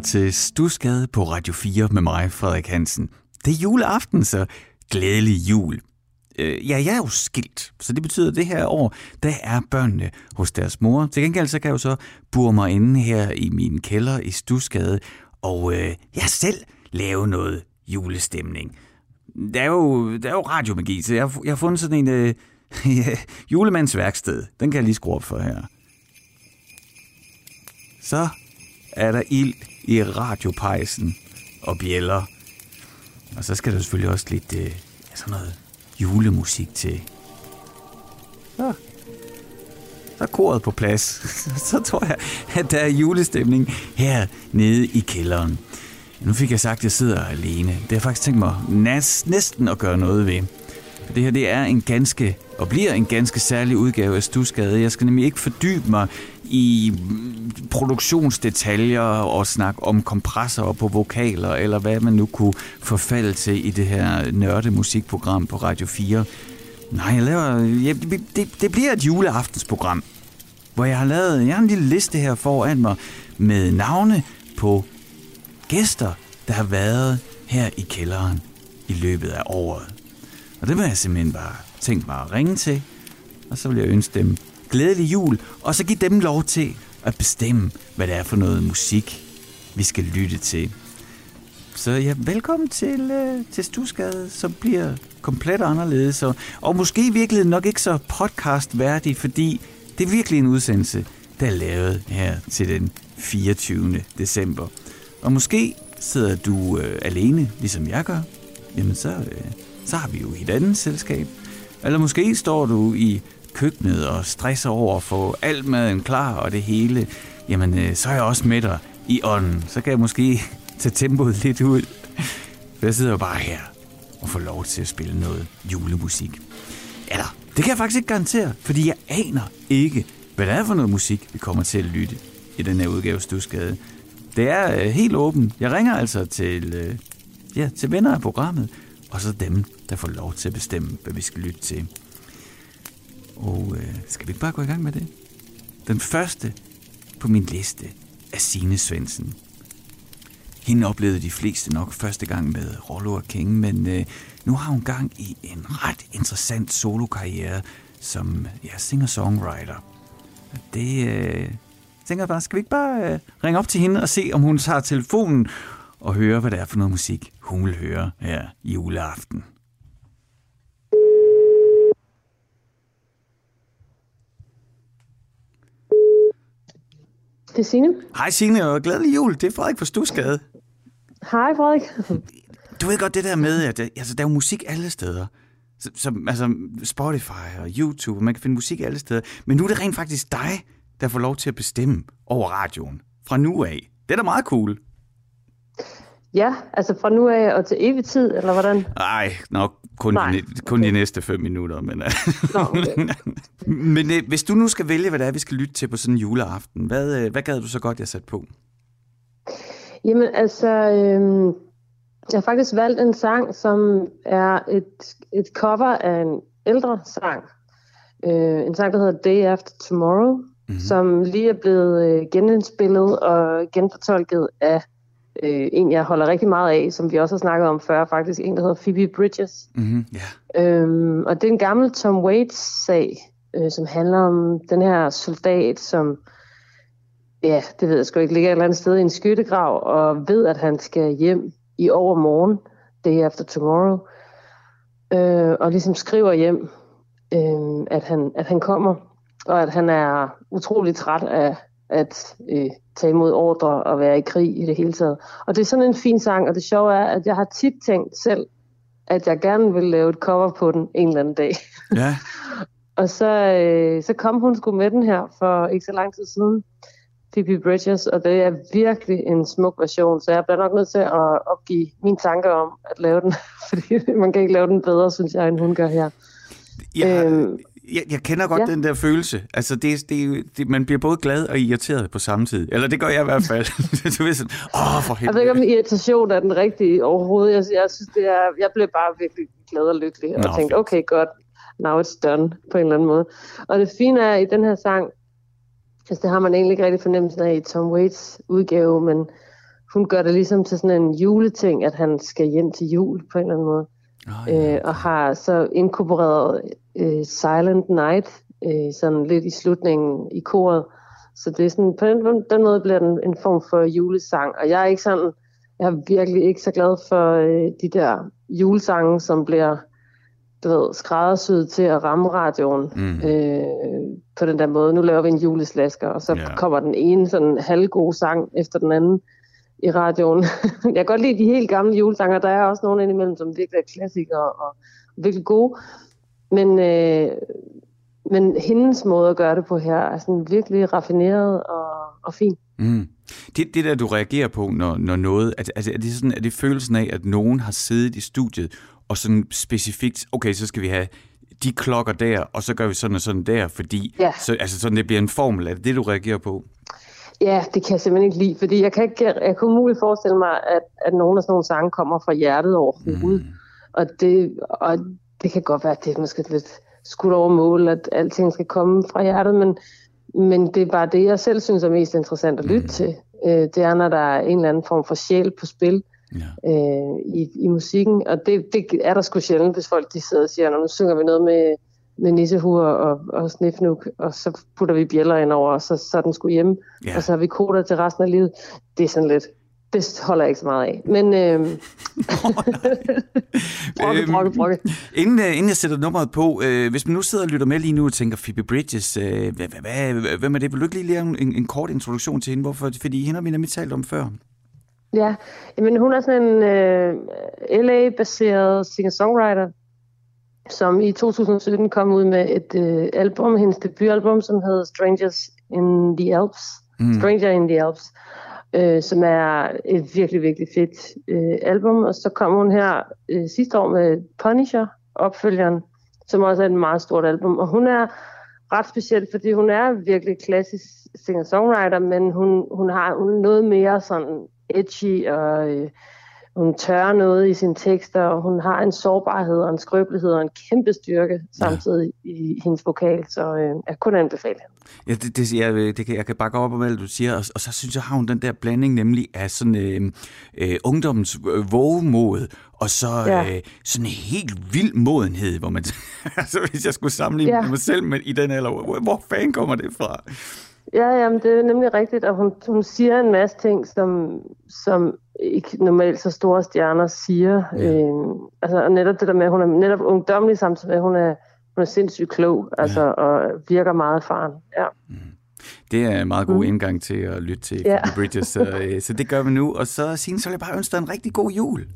til Stusgade på Radio 4 med mig, Frederik Hansen. Det er juleaften, så glædelig jul. Øh, ja, jeg er jo skilt, så det betyder, at det her år, der er børnene hos deres mor. Til gengæld så kan jeg jo så bure mig inde her i min kælder i Stusgade, og øh, jeg selv lave noget julestemning. Der er jo, der er jo radiomagi, så jeg, jeg har fundet sådan en øh, julemandsværksted. Den kan jeg lige skrue op for her. Så er der ild i radiopejsen og bjæller. Og så skal der selvfølgelig også lidt øh, sådan noget julemusik til. Så, så er koret på plads. så tror jeg, at der er julestemning her nede i kælderen. Nu fik jeg sagt, at jeg sidder alene. Det har jeg faktisk tænkt mig næsten at gøre noget ved. For Det her det er en ganske, og bliver en ganske særlig udgave af Stusgade. Jeg skal nemlig ikke fordybe mig i produktionsdetaljer og snakke om kompressorer på vokaler, eller hvad man nu kunne forfalde til i det her nørde musikprogram på Radio 4. Nej, jeg laver, ja, det, det bliver et juleaftensprogram, hvor jeg har lavet jeg har en lille liste her foran mig med navne på gæster, der har været her i kælderen i løbet af året. Og det vil jeg simpelthen bare tænke mig at ringe til, og så vil jeg ønske dem glædelig jul, og så give dem lov til at bestemme, hvad det er for noget musik, vi skal lytte til. Så ja, velkommen til, øh, til Stusgade, som bliver komplet anderledes, og, og måske i virkeligheden nok ikke så podcastværdig, fordi det er virkelig en udsendelse, der er lavet her til den 24. december. Og måske sidder du øh, alene, ligesom jeg gør, jamen så, øh, så har vi jo et andet selskab. Eller måske står du i køkkenet og stresser over at få alt maden klar og det hele, jamen øh, så er jeg også med dig i ånden. Så kan jeg måske tage tempoet lidt ud. For jeg sidder jo bare her og får lov til at spille noget julemusik. Eller, det kan jeg faktisk ikke garantere, fordi jeg aner ikke, hvad det er for noget musik, vi kommer til at lytte i den her udgave Stusgade. Det er øh, helt åbent. Jeg ringer altså til, øh, ja, til venner af programmet, og så dem, der får lov til at bestemme, hvad vi skal lytte til. Og øh, skal vi ikke bare gå i gang med det? Den første på min liste er Signe Svensen. Hende oplevede de fleste nok første gang med Rollo og King, men øh, nu har hun gang i en ret interessant solokarriere som ja, singer-songwriter. Det øh, tænker jeg bare, skal vi ikke bare øh, ringe op til hende og se, om hun tager telefonen og høre, hvad det er for noget musik, hun vil høre her juleaften. Er Signe. Hej Signe, og glædelig jul. Det er Frederik fra Stusgade. Hej Frederik. Du ved godt det der med, at altså, der er jo musik alle steder. Som, altså Spotify og YouTube, man kan finde musik alle steder. Men nu er det rent faktisk dig, der får lov til at bestemme over radioen. Fra nu af. Det er da meget cool. Ja, altså fra nu af og til evig tid, eller hvordan? Nej, nok kun, Nej, de, kun okay. de næste fem minutter. Men, Nå, okay. men øh, hvis du nu skal vælge, hvad det er, vi skal lytte til på sådan en juleaften, hvad, øh, hvad gad du så godt, jeg sat på? Jamen altså, øh, jeg har faktisk valgt en sang, som er et, et cover af en ældre sang. Øh, en sang, der hedder Day After Tomorrow, mm-hmm. som lige er blevet øh, genindspillet og genfortolket af øh, en, jeg holder rigtig meget af, som vi også har snakket om før, faktisk en, der hedder Phoebe Bridges. Mm-hmm, yeah. øhm, og det er en gammel Tom Waits-sag, øh, som handler om den her soldat, som, ja, det ved jeg sgu ikke, ligger et eller andet sted i en skyttegrav, og ved, at han skal hjem i overmorgen, day after tomorrow, øh, og ligesom skriver hjem, øh, at, han, at han kommer, og at han er utrolig træt af at øh, tage imod ordre og være i krig i det hele taget. Og det er sådan en fin sang, og det sjove er, at jeg har tit tænkt selv, at jeg gerne vil lave et cover på den en eller anden dag. Ja. og så, øh, så kom hun sgu med den her for ikke så lang tid siden, Phoebe Bridges, og det er virkelig en smuk version, så jeg bliver nok nødt til at opgive mine tanker om at lave den, fordi man kan ikke lave den bedre, synes jeg, end hun gør her. Ja, øhm, jeg, jeg kender godt ja. den der følelse. Altså, det, det, det, man bliver både glad og irriteret på samme tid. Eller det gør jeg i hvert fald. du ved sådan, åh, for helvede. Jeg ved ikke, om irritation er den rigtige overhovedet. Jeg, jeg synes, det er, jeg blev bare virkelig glad og lykkelig. Og Nå, tænkte, fint. okay, godt, now it's done, på en eller anden måde. Og det fine er, i den her sang, altså det har man egentlig ikke rigtig fornemmelsen af i Tom Waits udgave, men hun gør det ligesom til sådan en juleting, at han skal hjem til jul på en eller anden måde. Oh, ja. øh, og har så inkorporeret øh, Silent Night øh, sådan lidt i slutningen i koret. Så det er sådan, på den, den måde bliver den en form for julesang. Og jeg er ikke sådan, jeg er virkelig ikke så glad for øh, de der julesange, som bliver du ved, skræddersyet til at ramme radioen mm. øh, på den der måde. Nu laver vi en juleslasker, og så yeah. kommer den ene sådan halvgod sang efter den anden i radioen. jeg kan godt lide de helt gamle julesanger. Der er også nogle indimellem, som virkelig er klassikere og virkelig gode. Men, øh, men hendes måde at gøre det på her er sådan virkelig raffineret og, og fin. Mm. Det, det der, du reagerer på, når, når noget... Altså, er, det sådan, er det følelsen af, at nogen har siddet i studiet og sådan specifikt, okay, så skal vi have de klokker der, og så gør vi sådan og sådan der, fordi ja. så, altså sådan, det bliver en formel. Er det det, du reagerer på? Ja, det kan jeg simpelthen ikke lide, fordi jeg kan, ikke, jeg kan umuligt forestille mig, at, at nogle af sådan nogle sange kommer fra hjertet overhovedet. Mm. Og, det, og det kan godt være, at det er måske lidt skudt over mål, at alting skal komme fra hjertet, men, men det er bare det, jeg selv synes er mest interessant at lytte mm. til. Øh, det er, når der er en eller anden form for sjæl på spil ja. øh, i, i musikken, og det, det er der sgu sjældent, hvis folk de sidder og siger, nu synger vi noget med med nissehuer og, og snifnuk, og så putter vi bjæller ind over, og så, så er den sgu hjemme, ja. og så har vi koder til resten af livet. Det er sådan lidt, det holder jeg ikke så meget af. Men øh... brokke, brokke, brokke. Inden, uh, inden jeg sætter nummeret på, øh, hvis man nu sidder og lytter med lige nu og tænker, Phoebe Bridges, øh, hvad, hvad, hvem er det? Vil du ikke lige lave en, en kort introduktion til hende? Hvorfor? Fordi hende har vi nemlig talt om før. Ja, men hun er sådan en øh, LA-baseret singer-songwriter, som i 2017 kom ud med et øh, album, hendes debutalbum, som hedder Strangers in the Alps. Mm. Stranger in the Alps. Øh, som er et virkelig, virkelig fedt øh, album. Og så kom hun her øh, sidste år med Punisher, opfølgeren, som også er et meget stort album. Og hun er ret speciel, fordi hun er virkelig klassisk singer-songwriter, men hun, hun har hun noget mere sådan edgy og... Øh, hun tør noget i sine tekster, og hun har en sårbarhed og en skrøbelighed og en kæmpe styrke samtidig ja. i hendes vokal, så øh, jeg kun anbefale hende. Ja, det, det, jeg, det kan, jeg kan bakke op om alt, du siger, og, og så synes jeg, har hun den der blanding nemlig af sådan øh, øh, ungdommens øh, vågemod, og så ja. øh, sådan en helt vild modenhed, hvor man, altså hvis jeg skulle sammenligne ja. mig selv med i den alder, hvor, hvor fanden kommer det fra? Ja, jamen, det er nemlig rigtigt, og hun, hun siger en masse ting, som, som ikke normalt så store stjerner siger. Ja. Øh, altså netop det der med, at hun er netop ungdommelig samtidig med, at hun er, hun er sindssygt klog, altså, ja. og virker meget faren. Ja. Mm. Det er en meget god mm. indgang til at lytte til ja. Bridges, så, øh, så det gør vi nu. Og så, Signe, så vil jeg bare ønske dig en rigtig god jul.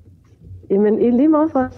Jamen, i lige måde for.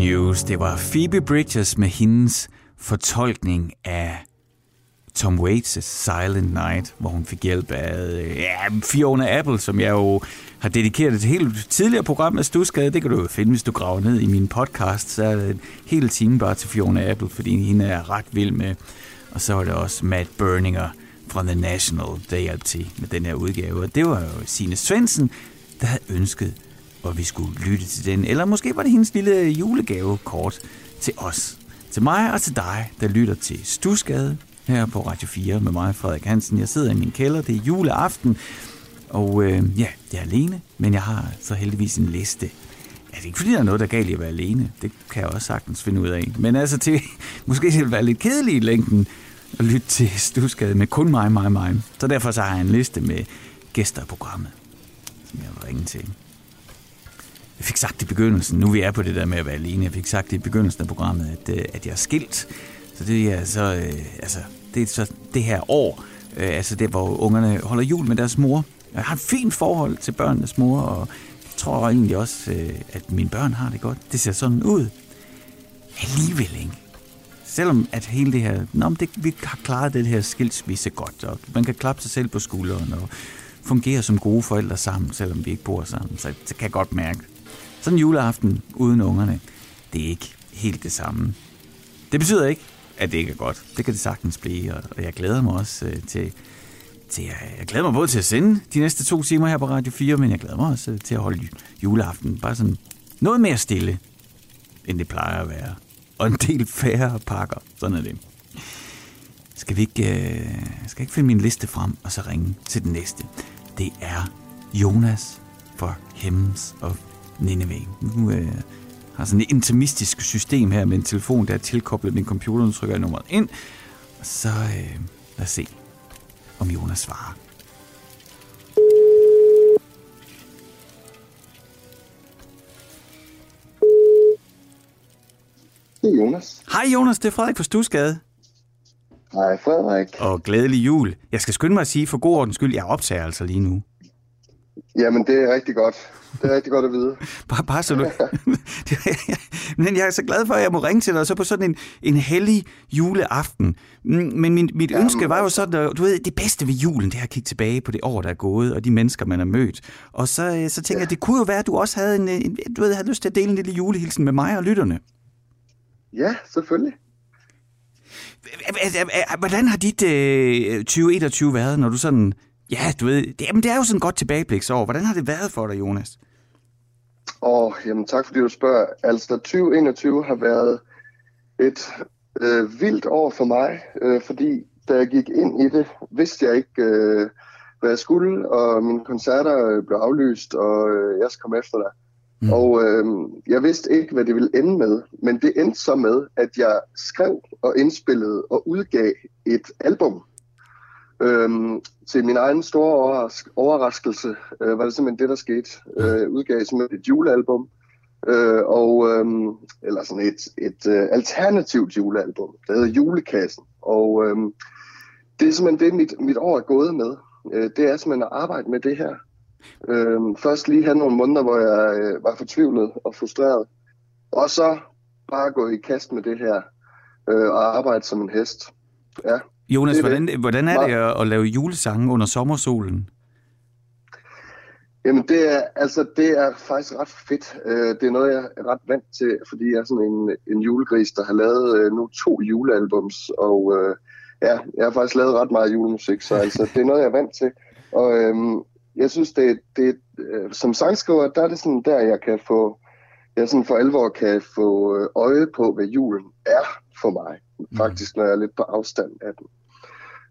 News. Det var Phoebe Bridges med hendes fortolkning af Tom Waits' Silent Night, hvor hun fik hjælp af ja, Fiona Apple, som jeg jo har dedikeret et helt tidligere program af Stusgade. Det kan du jo finde, hvis du graver ned i min podcast. Så er det en hel time bare til Fiona Apple, fordi hende er ret vild med. Og så var det også Matt Berninger fra The National, der hjalp til med den her udgave. Og det var jo Signe Svendsen, der havde ønsket, hvor vi skulle lytte til den. Eller måske var det hendes lille julegave kort til os. Til mig og til dig, der lytter til Stusgade her på Radio 4 med mig, Frederik Hansen. Jeg sidder i min kælder, det er juleaften, og øh, ja, jeg er alene, men jeg har så heldigvis en liste. Ja, det er ikke fordi, der er noget, der er galt i at være alene. Det kan jeg også sagtens finde ud af. Men altså, til, måske det vil være lidt kedeligt i længden at lytte til Stusgade med kun mig, mig, mig. Så derfor så har jeg en liste med gæster i programmet, som jeg vil ringe til. Jeg fik sagt i begyndelsen, nu vi er på det der med at være alene, jeg fik sagt i begyndelsen af programmet, at, øh, at jeg er skilt. Så det er så, øh, altså, det er så det her år, øh, altså det, hvor ungerne holder jul med deres mor. Jeg har et fint forhold til børnenes mor, og jeg tror egentlig også, øh, at mine børn har det godt. Det ser sådan ud. Alligevel ikke. Selvom at hele det her, nå, det, vi har klaret det her skilsmisse godt, og man kan klappe sig selv på skulderen, og fungere som gode forældre sammen, selvom vi ikke bor sammen. Så det kan jeg godt mærke. Sådan en juleaften uden ungerne, det er ikke helt det samme. Det betyder ikke, at det ikke er godt. Det kan det sagtens blive, og jeg glæder mig også øh, til, til jeg glæder mig både til at sende de næste to timer her på Radio 4, men jeg glæder mig også øh, til at holde juleaften bare sådan noget mere stille, end det plejer at være. Og en del færre pakker. Sådan er det. Skal vi ikke, øh, skal ikke finde min liste frem og så ringe til den næste? Det er Jonas for Hems og Nineveh. Nu øh, har sådan et intimistisk system her med en telefon, der er tilkoblet min computer. Nu trykker jeg nummeret ind, og så øh, lad os se, om Jonas svarer. Det er Jonas. Hej Jonas, det er Frederik fra Stusgade. Hej Frederik. Og glædelig jul. Jeg skal skynde mig at sige, for god ordens skyld, jeg optager altså lige nu. Jamen, det er rigtig godt. Det er rigtig godt at vide. bare, bare så du... Men jeg er så glad for, at jeg må ringe til dig, så på sådan en, en hellig juleaften. Men min, mit Jamen, ønske var jo sådan, at du ved, det bedste ved julen, det er at kigge tilbage på det år, der er gået, og de mennesker, man har mødt. Og så, øh, så tænker ja. jeg, det kunne jo være, at du også havde, en, en, du ved, havde lyst til at dele en lille julehilsen med mig og lytterne. Ja, selvfølgelig. Hvordan har dit øh, 2021 været, når du sådan Ja, du ved, det, jamen, det er jo sådan godt tilbagebliksår. Hvordan har det været for dig, Jonas? Åh, oh, jamen tak fordi du spørger. Altså, 2021 har været et øh, vildt år for mig, øh, fordi da jeg gik ind i det, vidste jeg ikke, øh, hvad jeg skulle, og mine koncerter øh, blev aflyst, og øh, jeg skal komme efter dig. Mm. Og øh, jeg vidste ikke, hvad det ville ende med, men det endte så med, at jeg skrev og indspillede og udgav et album. Øhm, til min egen store overras- overraskelse øh, var det simpelthen det, der skete. Øh, udgav simpelthen et julealbum, øh, og, øh, eller sådan et, et øh, alternativt julealbum, der hedder Julekassen. Og øh, det er simpelthen det, mit, mit år er gået med. Øh, det er simpelthen at arbejde med det her. Øh, først lige have nogle måneder, hvor jeg øh, var fortvivlet og frustreret. Og så bare gå i kast med det her øh, og arbejde som en hest. Ja. Jonas, det hvordan, det. hvordan er det at, at lave julesange under sommersolen? Jamen, det er, altså, det er faktisk ret fedt. Øh, det er noget, jeg er ret vant til, fordi jeg er sådan en, en julegris, der har lavet øh, nu to julealbums, og øh, ja, jeg har faktisk lavet ret meget julemusik, så altså, det er noget, jeg er vant til. Og øhm, jeg synes, det, det som sangskriver, der er det sådan der, jeg kan få, jeg sådan for alvor kan få øje på, hvad julen er for mig. Mm. Faktisk, når jeg er lidt på afstand af den.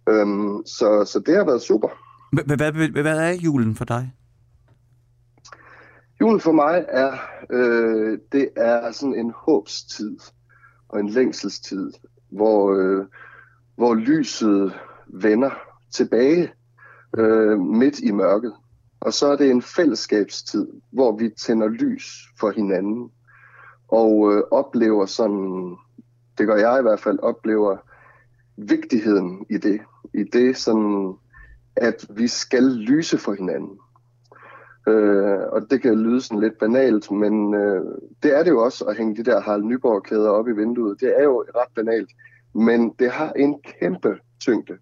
Øhm, så, så det har været super. Hvad er julen for dig? Julen for mig er, øh, det er sådan en håbstid og en længselstid, hvor, øh, hvor lyset vender tilbage øh, midt i mørket. Og så er det en fællesskabstid, hvor vi tænder lys for hinanden og øh, oplever sådan, det gør jeg i hvert fald, oplever vigtigheden i det i det, sådan, at vi skal lyse for hinanden. Øh, og det kan lyde sådan lidt banalt, men øh, det er det jo også at hænge de der Harald Nyborg-klæder op i vinduet. Det er jo ret banalt. men det har en kæmpe tyngde.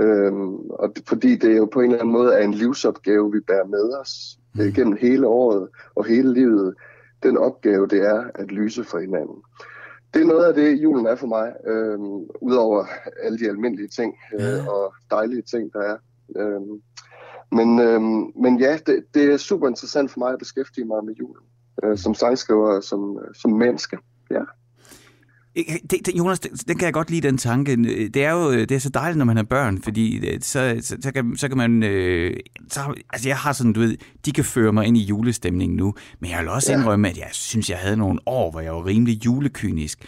Øhm, og det, fordi det er jo på en eller anden måde er en livsopgave, vi bærer med os mm. gennem hele året og hele livet. Den opgave, det er at lyse for hinanden. Det er noget af det, julen er for mig, øhm, udover alle de almindelige ting øh, og dejlige ting, der er. Øhm, men, øhm, men ja, det, det er super interessant for mig at beskæftige mig med julen, øh, som sangskriver og som, som menneske. Ja. Det, det, Jonas, det, den kan jeg godt lide, den tanke. Det er jo det er så dejligt, når man har børn, fordi øh, så, så, så, kan, så kan man... Øh, så, altså, jeg har sådan, du ved, de kan føre mig ind i julestemningen nu, men jeg vil også ja. indrømme, at jeg synes, jeg havde nogle år, hvor jeg var rimelig julekynisk.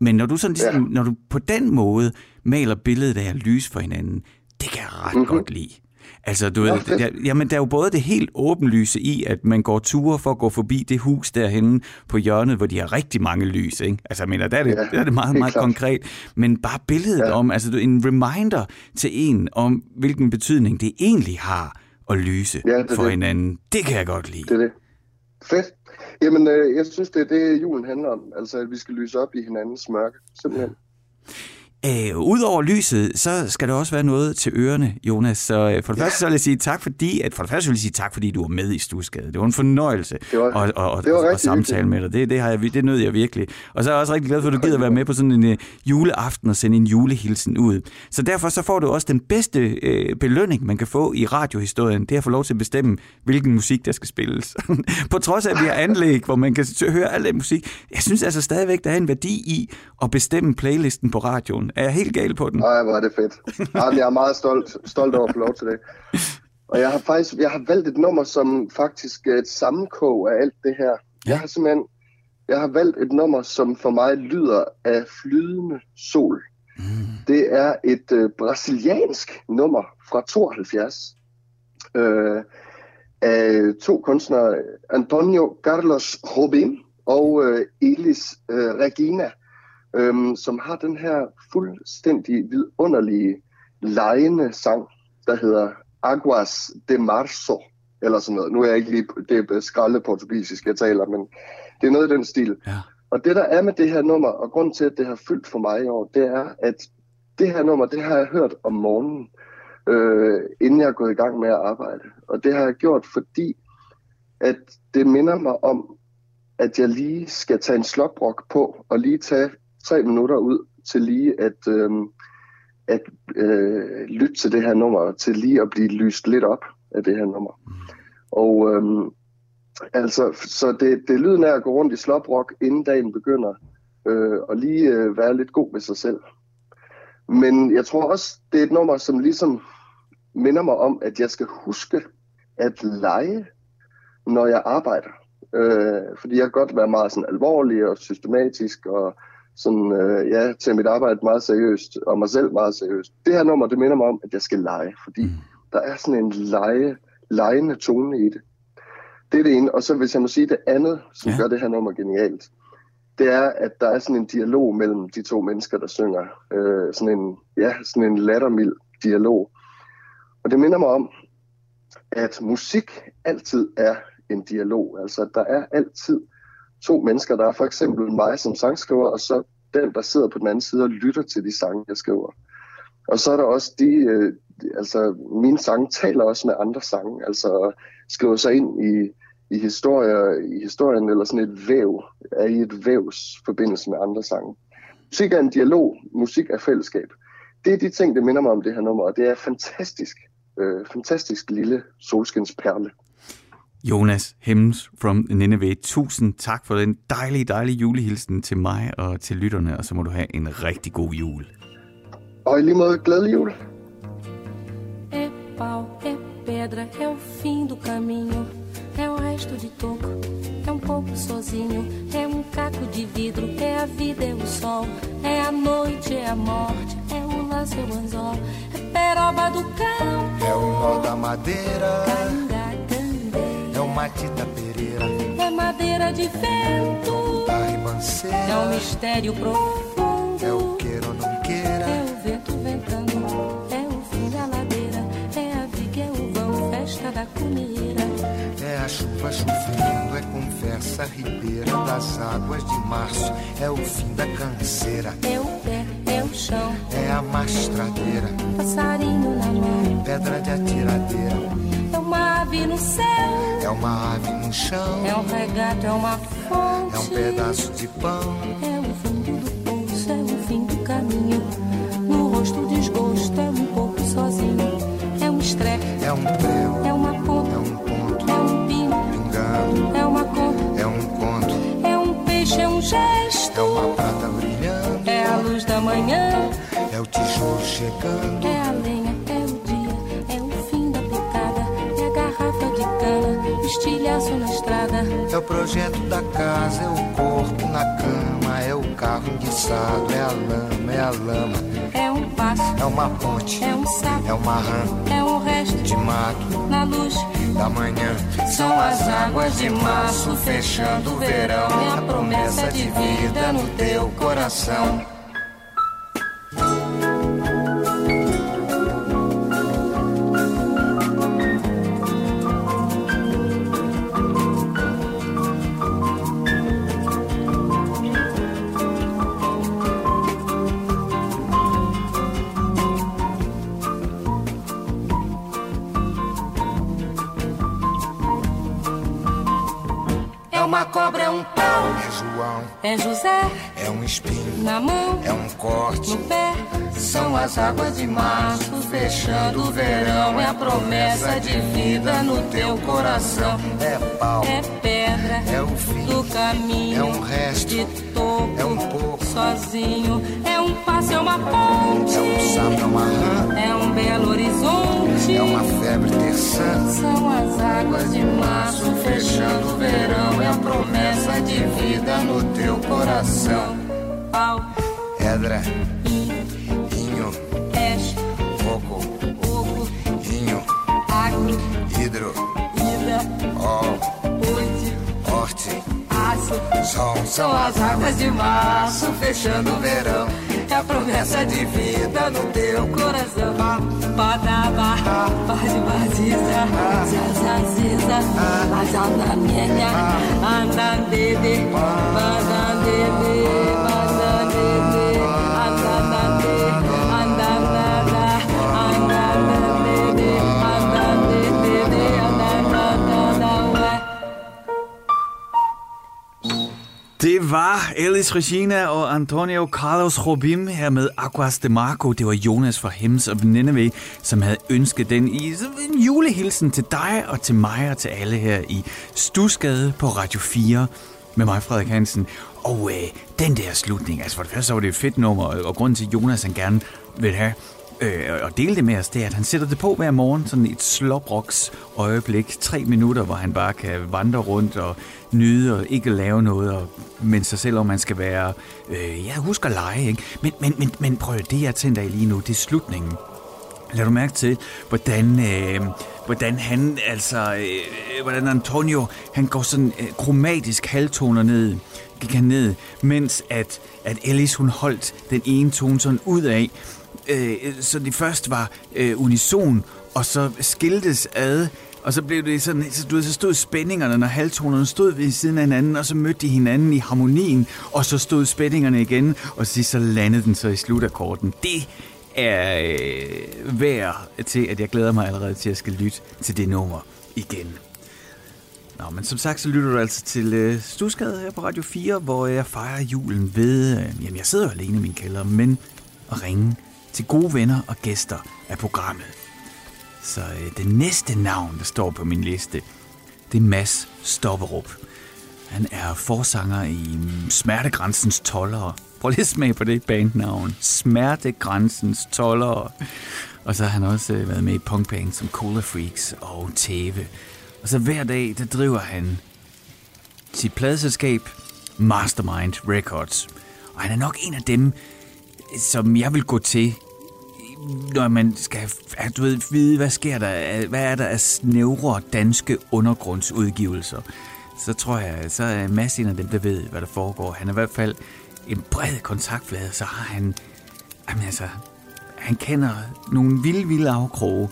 Men når du, sådan, ja. når du på den måde maler billedet af lys for hinanden, det kan jeg ret mm-hmm. godt lide. Altså, du ved, der, jamen, der er jo både det helt åbenlyse i, at man går ture for at gå forbi det hus derhenne på hjørnet, hvor de har rigtig mange lys, ikke? Altså, jeg mener, der er det, ja, der er det meget, meget klart. konkret. Men bare billedet ja. om, altså en reminder til en om, hvilken betydning det egentlig har at lyse ja, det for det. hinanden. Det kan jeg godt lide. Det er det. Fedt. Jamen, øh, jeg synes, det er det, julen handler om. Altså, at vi skal lyse op i hinandens mørke. Simpelthen. Ja. Øh, Udover lyset, så skal der også være noget til ørerne, Jonas. Så øh, for det ja. første så vil jeg sige tak, fordi, at for det første vil jeg sige tak, fordi du var med i Stusgade. Det var en fornøjelse det var, at, at, det var at, at samtale med dig. Det, det, har jeg, det nød jeg virkelig. Og så er jeg også rigtig glad for, at du gider være med på sådan en uh, juleaften og sende en julehilsen ud. Så derfor så får du også den bedste uh, belønning, man kan få i radiohistorien. Det er at få lov til at bestemme, hvilken musik, der skal spilles. på trods af, at vi har anlæg, hvor man kan høre al den musik. Jeg synes altså stadigvæk, der er en værdi i at bestemme playlisten på radioen. Er jeg helt gal på den? Nej, hvor er det fedt. jeg er meget stolt, stolt over at få lov til det. Og jeg har faktisk jeg har valgt et nummer, som faktisk er et sammenkog af alt det her. Jeg har simpelthen jeg har valgt et nummer, som for mig lyder af flydende sol. Mm. Det er et øh, brasiliansk nummer fra 72 øh, af to kunstnere, Antonio Carlos Robin og øh, Elis øh, Regina øhm, som har den her fuldstændig vidunderlige lejende sang, der hedder Aguas de Marzo, eller sådan noget. Nu er jeg ikke lige, det er skralde portugisisk, jeg taler, men det er noget i den stil. Ja. Og det, der er med det her nummer, og grund til, at det har fyldt for mig i år, det er, at det her nummer, det har jeg hørt om morgenen, øh, inden jeg er gået i gang med at arbejde. Og det har jeg gjort, fordi at det minder mig om, at jeg lige skal tage en slåbrok på, og lige tage tre minutter ud til lige at, øh, at øh, lytte til det her nummer, til lige at blive lyst lidt op af det her nummer. Og øh, altså, så det, det lyden af at gå rundt i sloprock, inden dagen begynder, øh, og lige øh, være lidt god ved sig selv. Men jeg tror også, det er et nummer, som ligesom minder mig om, at jeg skal huske at lege, når jeg arbejder. Øh, fordi jeg kan godt være meget sådan alvorlig og systematisk og sådan, øh, ja, til mit arbejde meget seriøst, og mig selv meget seriøst. Det her nummer, det minder mig om, at jeg skal lege, fordi mm. der er sådan en lege, legende tone i det. Det er det ene. Og så hvis jeg må sige det andet, som ja. gør det her nummer genialt, det er, at der er sådan en dialog mellem de to mennesker, der synger. Øh, sådan en, ja, sådan en lattermild dialog. Og det minder mig om, at musik altid er en dialog. Altså, der er altid to mennesker. Der er for eksempel mig som sangskriver, og så den, der sidder på den anden side og lytter til de sange, jeg skriver. Og så er der også de, øh, altså mine sange taler også med andre sange, altså skriver sig ind i, i, historier, i historien, eller sådan et væv, er i et vævs forbindelse med andre sange. Musik er en dialog, musik er fællesskab. Det er de ting, det minder mig om det her nummer, og det er fantastisk, øh, fantastisk lille solskinsperle. Jonas Hems from Nineveh, tusind tak for den dejlige, dejlige julehilsen til mig og til lytterne, og så må du have en rigtig god jul. Og i lige måde, glædelig jul. É pau, é pedra, é o fim do caminho, é o resto de toco, é um pouco sozinho, é um caco de vidro, é a vida, é o sol, é a noite, é a morte, é o laço, é o anzol, é peroba do cão, é o nó da madeira. Canga, Matita Pereira. É madeira de vento. Da ribanceira. É um mistério profundo. É o queira ou não queira. É o vento ventando. É o fim da ladeira. É a viga, é o vão, festa da comida. É a chuva chovendo, é conversa ribeira das águas de março. É o fim da canseira. É o pé, é o chão chão. É a mastradeira, Passarinho na mão. pedra de atiradeira. É uma ave no céu. É uma ave no chão, É um regato, é uma fonte. é um pedaço de pão. É o fundo do poço, é o fim do caminho. No rosto desgosto, é um pouco sozinho. É um estrepe, É um prego, é uma é ponta, um ponto, é um pino, pingando. é uma conta, É um conto, é um peixe, é um é gesto. uma prata brilhando. É a luz da manhã, É o tijolo chegando. é a lenha, estilhaço na estrada. É o projeto da casa, é o corpo na cama. É o carro enguiçado, é a lama, é a lama. É um passo, É uma ponte, é um sapo, é uma rã é um resto de mato na luz. da manhã. São as águas de março fechando o verão. É a promessa de vida no teu coração. É José é um espinho, na mão, é um corte. no pé. São as águas de março fechando o verão. É a promessa de vida no teu coração. É pau, É pedra é o fim, do caminho. é um resto, de topo, é um pouco. sozinho. É é uma ponte. é um sapo, é uma rã, É um belo horizonte. é uma febre terçã. São as águas de março Fechando o verão, é a promessa de vida no teu coração. Pau, Pedra, inho, peixe, fogo, ovo, inho, agro, hidro, ida, ó, horte, aço. sol. São as águas de março fechando o verão. É a promessa de vida no teu coração. Badaba, bade badiza, zazaziza, azanamienya, andandede, bandandede, bandandede, Det var Elis Regina og Antonio Carlos Robim her med Aquas de Marco. Det var Jonas fra Hems og Nineveh, som havde ønsket den i en julehilsen til dig og til mig og til alle her i Stusgade på Radio 4 med mig, Frederik Hansen. Og øh, den der slutning, altså for det første så var det et fedt nummer, og og grunden til, at Jonas han gerne vil have øh, og dele det med os, det er, at han sætter det på hver morgen, sådan et slåbroks øjeblik, tre minutter, hvor han bare kan vandre rundt og nyde og ikke lave noget, og men sig selv om, man skal være, øh, ja, husk at lege, ikke? Men, men, men, men prøv at det, jeg tænder i lige nu, det er slutningen. Lad du mærke til, hvordan, øh, hvordan han, altså, øh, hvordan Antonio, han går sådan øh, kromatisk halvtoner ned, gik han ned, mens at, at Ellis, hun holdt den ene tone sådan ud af, øh, så det først var øh, unison, og så skiltes ad, og så blev det sådan, så, du ved, så stod spændingerne, når halvtonerne stod ved siden af hinanden, og så mødte de hinanden i harmonien, og så stod spændingerne igen, og så, så landede den så i slutakkorden. Det er øh, værd til, at jeg glæder mig allerede til at skal lytte til det nummer igen. Nå, men som sagt, så lytter du altså til øh, Stusgade her på Radio 4, hvor jeg fejrer julen ved... Øh, jamen, jeg sidder jo alene i min kælder, men at ringe til gode venner og gæster af programmet. Så øh, det næste navn, der står på min liste, det er Mads Stopperup. Han er forsanger i mm, Smertegrænsens Tollere. Prøv lige at smage på det bandnavn. Smertegrænsens Tollere. Og så har han også øh, været med i punkband som Cola Freaks og Tæve. Og så hver dag, der driver han sit pladeselskab Mastermind Records. Og han er nok en af dem, som jeg vil gå til, når man skal have- du ved, vide, hvad sker der, hvad er der af snævre danske undergrundsudgivelser. Så tror jeg, så er Mads en af dem, der ved, hvad der foregår. Han er i hvert fald en bred kontaktflade, så har han, jamen altså, han kender nogle vilde, vilde afkroge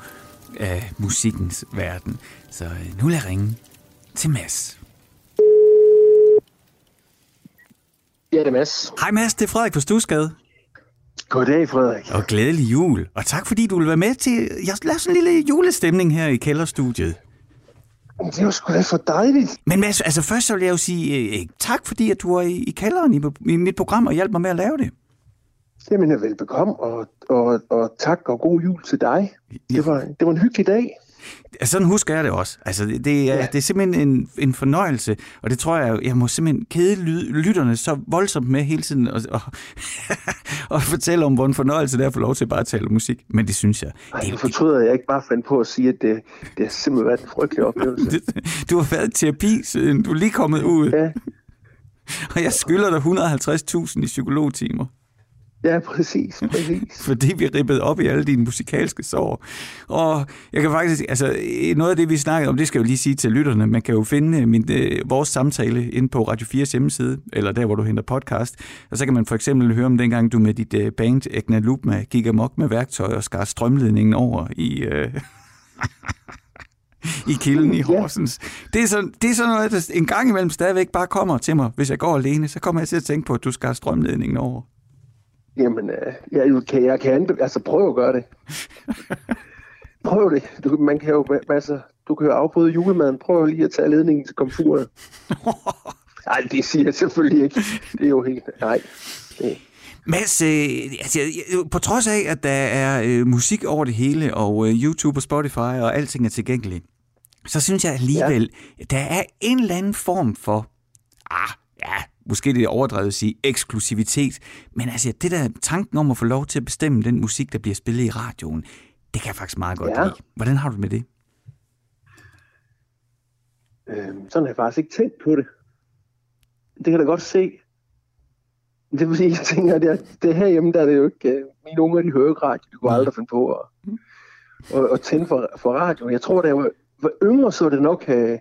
af musikkens verden. Så øh, nu jeg ringe til Mads. Ja, det er Mads. Hej Mads, det er Frederik på Stusgade. Goddag, Frederik. Og glædelig jul. Og tak, fordi du vil være med til... Jeg laver sådan en lille julestemning her i kælderstudiet. Det var sgu da for dejligt. Men Mads, altså først så vil jeg jo sige øh, tak, fordi at du var i, i kælderen i, i mit program og hjalp mig med at lave det. Jamen, er velbekomme, og, og, og tak og god jul til dig. Det var, det var en hyggelig dag. Sådan husker jeg det også. Altså, det, det, er, ja. det er simpelthen en, en fornøjelse, og det tror jeg, jeg må simpelthen kede lytterne så voldsomt med hele tiden og, og, og fortælle om, hvor en fornøjelse det er at få lov til bare at tale musik. Men det synes jeg. Ej, det, jeg fortryder, jeg ikke bare fandt på at sige, at det, det har simpelthen været en frygtelig oplevelse. du har været i terapi, siden du er lige kommet ud. Ja. Og jeg skylder dig 150.000 i psykologtimer. Ja, præcis, præcis. Fordi vi rippede op i alle dine musikalske sår. Og jeg kan faktisk, altså noget af det, vi snakkede om, det skal jeg jo lige sige til lytterne. Man kan jo finde min, øh, vores samtale inde på Radio 4's hjemmeside, eller der, hvor du henter podcast. Og så kan man for eksempel høre om dengang, du med dit øh, band Egna Lupma gik amok med værktøj og skar strømledningen over i... Øh, i kilden i Horsens. Det er, sådan, det er sådan noget, der en gang imellem stadigvæk bare kommer til mig. Hvis jeg går alene, så kommer jeg til at tænke på, at du skal strømledningen over. Jamen, øh, jeg, kan, jeg kan anbe- altså prøv at gøre det. prøv det. Du, man kan jo, altså, du kan jo afbryde julemaden. Prøv lige at tage ledningen til komfuret. Nej, det siger jeg selvfølgelig ikke. Det er jo helt... Nej. Det. Mads, øh, altså, på trods af, at der er øh, musik over det hele, og øh, YouTube og Spotify og alting er tilgængeligt, så synes jeg alligevel, ja. der er en eller anden form for, ah, ja, måske det er overdrevet at sige, eksklusivitet, men altså det der tanken om at få lov til at bestemme den musik, der bliver spillet i radioen, det kan jeg faktisk meget godt ja. lide. Hvordan har du med det? Øhm, sådan har jeg faktisk ikke tænkt på det. Det kan jeg da godt se. Det vil sige, jeg tænker, at det, det herhjemme, der er det jo ikke... Uh, mine unger, de hører radio, de kunne aldrig finde på at, at, at tænde for, for radio. Jeg tror, da jeg var, var yngre, så det nok have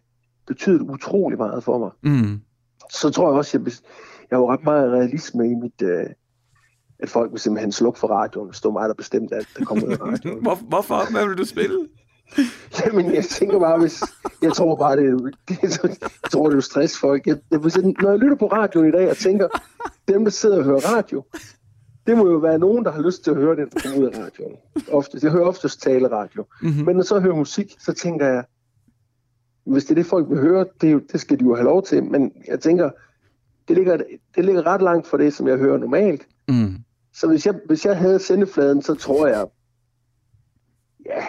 betydet utrolig meget for mig. Mm så tror jeg også, jeg, jeg har ret meget realisme i mit, øh, at folk vil simpelthen slukke for radioen, stå mig, der bestemt alt, der kommer ud af radioen. Hvor, hvorfor? Hvad vil du spille? Jamen, jeg tænker bare, hvis... Jeg tror bare, det det, jeg tror, det er stress folk. Jeg, jeg, når jeg lytter på radioen i dag og tænker, dem, der sidder og hører radio, det må jo være nogen, der har lyst til at høre det, der kommer ud af radioen. Ofte, jeg hører oftest tale radio. Mm-hmm. Men når så hører musik, så tænker jeg, hvis det er det, folk vil høre, det, det skal de jo have lov til. Men jeg tænker, det ligger, det ligger ret langt fra det, som jeg hører normalt. Mm. Så hvis jeg, hvis jeg havde sendefladen, så tror jeg, ja,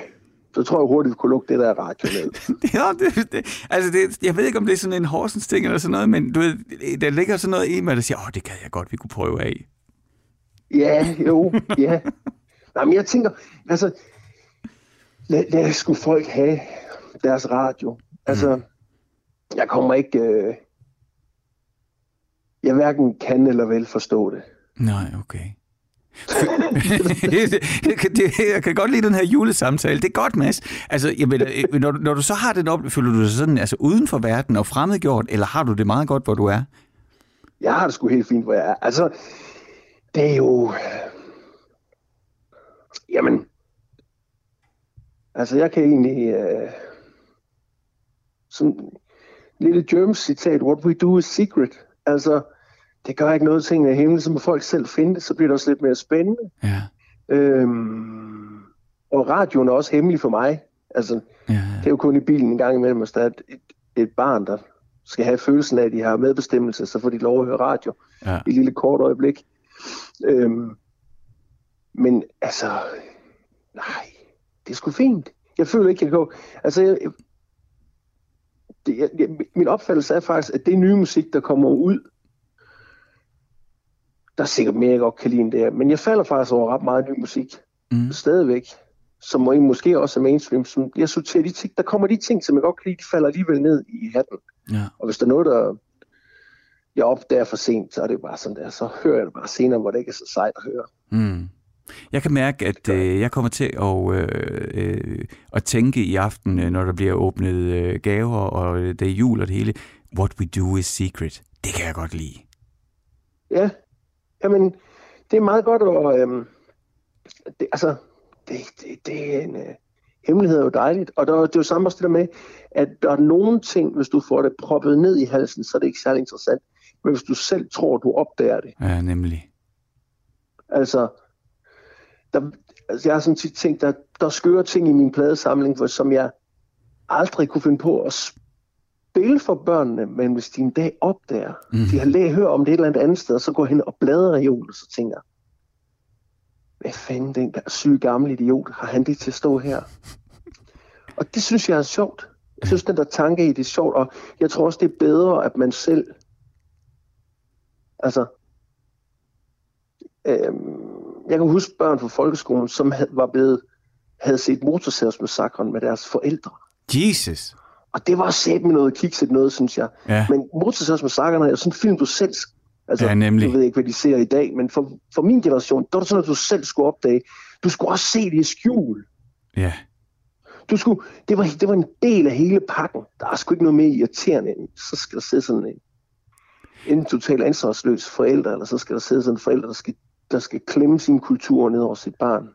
så tror jeg hurtigt, vi kunne lukke det der radio ned. ja, det, det, altså det, jeg ved ikke, om det er sådan en Horsens ting eller sådan noget, men du ved, der ligger sådan noget i mig, der siger, åh, det kan jeg godt, vi kunne prøve af. Ja, jo, ja. Nej, men jeg tænker, altså, lad, lad sgu folk have deres radio. Altså, mm. jeg kommer ikke... Øh, jeg hverken kan eller vil forstå det. Nej, okay. det, det, jeg kan godt lide den her julesamtale. Det er godt, Mads. Altså, jeg mener, øh, når, når du så har den op, føler du dig sådan altså, uden for verden og fremmedgjort, eller har du det meget godt, hvor du er? Jeg har det sgu helt fint, hvor jeg er. Altså, det er jo... Jamen... Altså, jeg kan egentlig... Øh sådan lille Germs citat, what we do is secret. Altså, det gør ikke noget ting af himlen, så må folk selv finde det, så bliver det også lidt mere spændende. Ja. Øhm, og radioen er også hemmelig for mig. Altså, ja, ja. det er jo kun i bilen en gang imellem, hvis der er et, et, et barn, der skal have følelsen af, at de har medbestemmelse, så får de lov at høre radio ja. i et lille kort øjeblik. Øhm, men altså, nej, det er sgu fint. Jeg føler ikke, jeg kan gå... Altså, jeg, det, jeg, min opfattelse er faktisk, at det nye musik, der kommer ud, der er sikkert mere, jeg godt kan lide end det her. Men jeg falder faktisk over ret meget ny musik. Mm. Stadigvæk. Som måske også er mainstream. Som jeg sorterer de ting, der kommer de ting, som jeg godt kan lide, de falder alligevel ned i hatten. Ja. Og hvis der er noget, der jeg opdager for sent, så er det bare sådan der. Så hører jeg det bare senere, hvor det ikke er så sejt at høre. Mm. Jeg kan mærke, at øh, jeg kommer til at, øh, øh, at tænke i aften, øh, når der bliver åbnet øh, gaver, og øh, det er jul og det hele. What we do is secret. Det kan jeg godt lide. Ja, jamen, det er meget godt, og øh, det, altså, det, det, det er en øh, hemmelighed er jo dejligt. Og der, det er jo samme også det der med, at der er nogle ting, hvis du får det proppet ned i halsen, så er det ikke særlig interessant. Men hvis du selv tror, du opdager det. Ja, nemlig. Altså, der, altså jeg har sådan tit tænkt, der, der er skøre ting i min pladesamling, for, som jeg aldrig kunne finde på at spille for børnene, men hvis de en dag opdager, mm. de har lært høre om det et eller andet andet sted, og så går hen og bladrer i og så tænker hvad fanden, den syge gamle idiot, har han det til at stå her? Og det synes jeg er sjovt. Jeg synes, den der tanke i det er sjovt, og jeg tror også, det er bedre, at man selv, altså, øhm, jeg kan huske børn fra folkeskolen, som havde, var blevet, havde set motorsavsmassakren med deres forældre. Jesus. Og det var sæt med noget kikset noget, synes jeg. Ja. Men motorsavsmassakren er jo sådan en film, du selv Altså, ja, nemlig. Jeg ved ikke, hvad de ser i dag, men for, for min generation, der var det sådan, at du selv skulle opdage. Du skulle også se det i skjul. Ja. Du skulle, det, var, det var en del af hele pakken. Der er sgu ikke noget mere irriterende end, så skal der sidde sådan en, en totalt ansvarsløs forælder, eller så skal der sidde sådan en forælder, der skal, der skal klemme sin kultur ned over sit barn.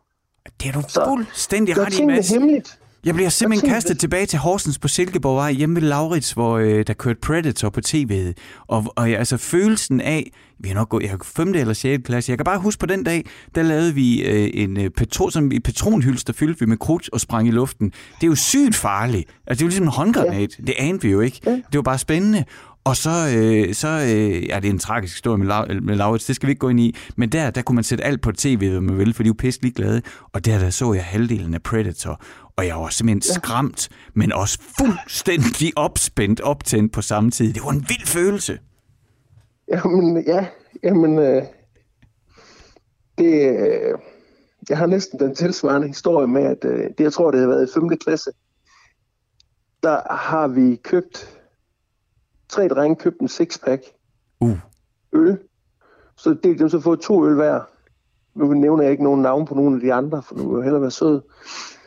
Det er du fuldstændig ret i, Mads. hemmeligt. Jeg bliver simpelthen jeg kastet det. tilbage til Horsens på Silkeborgvej hjemme ved Laurits, hvor øh, der kørte Predator på tv'et. Og, og ja, altså følelsen af, vi har nok gået, jeg har 5. eller 6. klasse, jeg kan bare huske på den dag, der lavede vi øh, en øh, petron, som i patronhylster, der fyldte vi med krudt og sprang i luften. Det er jo sygt farligt. Altså det er jo ligesom en håndgranat. Ja. Det anede vi jo ikke. Ja. Det var bare spændende. Og så, øh, så øh, ja, det er en tragisk historie med, La- med Laurits, det skal vi ikke gå ind i, men der, der kunne man sætte alt på tv, hvad man ville, for de var pisse glade, og der, der så jeg halvdelen af Predator, og jeg var simpelthen ja. skræmt, men også fuldstændig opspændt, optændt på samme tid. Det var en vild følelse. Jamen, ja, jamen, øh, det, øh, jeg har næsten den tilsvarende historie med, at øh, det, jeg tror, det har været i 5. klasse, der har vi købt, tre drenge købt en sixpack uh. øl, så det de så fået to øl hver. Nu nævner jeg ikke nogen navn på nogen af de andre, for nu vil jeg hellere være sød.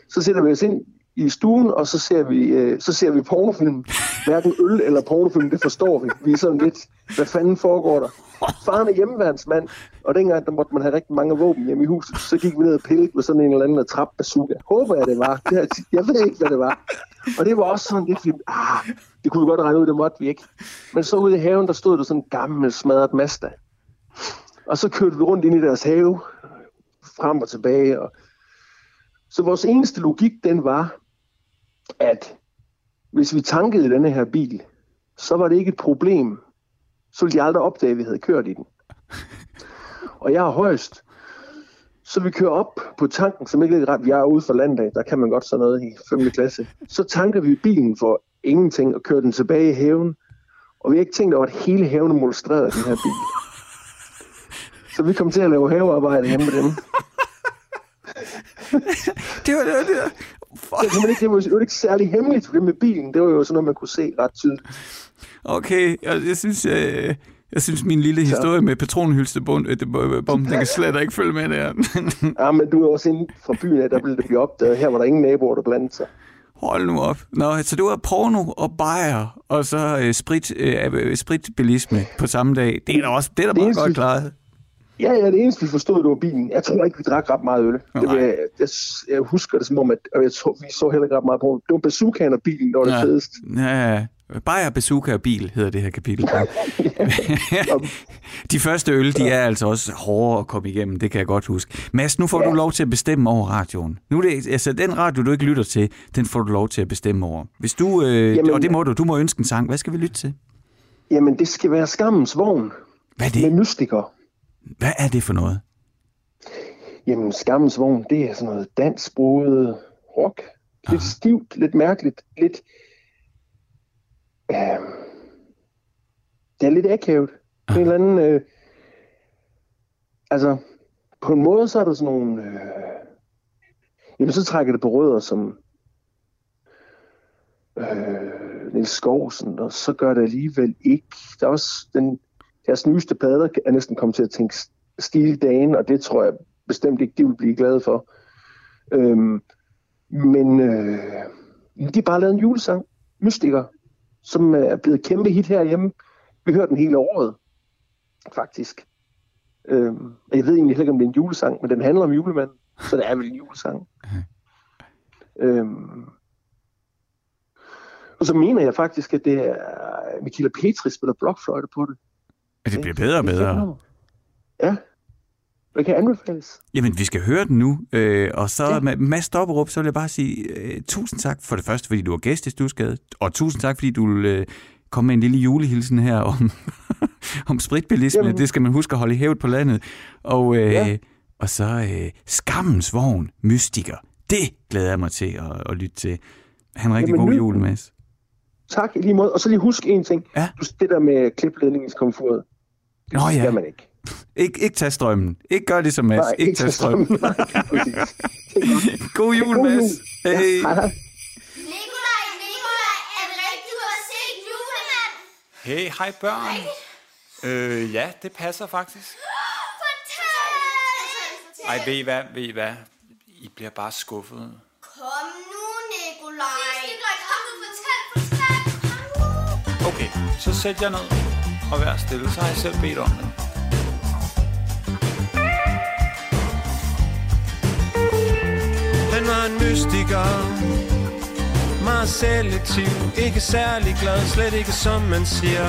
Så sætter vi os ind i stuen, og så ser vi, øh, så ser vi pornofilm. Hverken øl eller pornofilm, det forstår vi. Vi er sådan lidt, hvad fanden foregår der? Faren er hjemmeværnsmand, og dengang der måtte man have rigtig mange våben hjemme i huset, så gik vi ned og pillede med sådan en eller anden trap bazooka. Håber jeg, det var. Det her, jeg ved ikke, hvad det var. Og det var også sådan lidt, ah, det kunne vi godt regne ud, det måtte vi ikke. Men så ude i haven, der stod der sådan en gammel smadret Mazda. Og så kørte vi rundt ind i deres have, frem og tilbage, og så vores eneste logik, den var, at hvis vi tankede denne her bil, så var det ikke et problem. Så ville de aldrig opdage, at vi havde kørt i den. Og jeg er højst. Så vi kører op på tanken, som ikke er ret. Jeg er ude for landet der kan man godt sådan noget i 5. klasse. Så tanker vi bilen for ingenting og kører den tilbage i haven. Og vi har ikke tænkt over, at hele haven er molestreret den her bil. Så vi kom til at lave havearbejde hjemme med dem. det var det. Var, det, var. Det, var ikke, det, var, det var ikke særlig hemmeligt, det med bilen. Det var jo sådan noget, man kunne se ret tydeligt. Okay, jeg, jeg synes... Jeg, jeg synes, min lille historie med patronhylstebom, øh, den kan slet ikke følge med der. ja, men du er også inde fra byen, der blev det blive opdaget. Her var der ingen naboer, der blandede sig. Hold nu op. Nå, så det var porno og bajer, og så øh, sprit, øh, spritbilisme på samme dag. Det er da også det er da meget godt klaret. Ja, ja, det eneste, vi forstod, det var bilen. Jeg tror ikke, vi drak ret meget øl. Det var, jeg, jeg, jeg, husker det som om, at og jeg tror, vi så heller ikke ret meget på det. var bazookaen og bilen, der var ja. det fedeste. Ja, ja. Bajer, bazooka og bil hedder det her kapitel. de første øl, de er altså også hårde at komme igennem, det kan jeg godt huske. Mads, nu får ja. du lov til at bestemme over radioen. Nu er det, altså, den radio, du ikke lytter til, den får du lov til at bestemme over. Hvis du, øh, Jamen, og det må du, du må ønske en sang. Hvad skal vi lytte til? Jamen, det skal være Skammens Vogn. Hvad er det? Med mystiker. Hvad er det for noget? Jamen, Skammens Vogn, det er sådan noget dansksproget rock. Lidt Aha. stivt, lidt mærkeligt, lidt... Øh, det er lidt akavet. En eller anden... Øh, altså, på en måde, så er der sådan nogle... Øh, jamen, så trækker det på rødder, som øh, Niels Skovsen, og så gør det alligevel ikke. Der er også den deres nyeste plader er næsten kommet til at tænke Steel Dan, og det tror jeg bestemt ikke, de vil blive glade for. Øhm, men øh, de har bare lavet en julesang, Mystiker, som er blevet kæmpe hit herhjemme. Vi hører den hele året, faktisk. Øhm, jeg ved egentlig ikke, om det er en julesang, men den handler om julemanden, så det er vel en julesang. øhm, og så mener jeg faktisk, at det er Michaela Petri spiller blokfløjte på det. Ja, det bliver bedre og bedre. Ja. Det kan anbefales. Jamen, vi skal høre den nu. Øh, og så ja. med Mads Stopperup, så vil jeg bare sige øh, tusind tak for det første, fordi du var gæst i Stusgade. Og tusind tak, fordi du øh, kom med en lille julehilsen her om, om spritbilisme. Jamen. Det skal man huske at holde i hævet på landet. Og, øh, ja. og så øh, Skammens Vogn, Mystiker. Det glæder jeg mig til at, at lytte til. Han en rigtig Jamen, god nu... jul, Mads. Tak i lige måde. Og så lige husk en ting. Ja. Du det der med klipledningskomfuret. Det Nå, ja. skal man ikke. Ik- ikke tage strømmen. Ikke gør det som Mads. Nej, ikke, ikke tage strømmen. strømmen. God jul, Mads. Hey. Ja, Nikolaj, Nikolaj, er det rigtigt, du har set julemand? Hey, hej børn. Øh, ja, det passer faktisk. Fortæl! Ej, ved I hvad, ved I hvad? I bliver bare skuffet. Kom nu, Nikolaj. Nikolaj, kom nu, fortæl, fortæl. Okay, så sæt jer ned og vær stille, så har jeg selv bedt om det. Han var en mystiker. Meget selektiv. Ikke særlig glad. Slet ikke som man siger.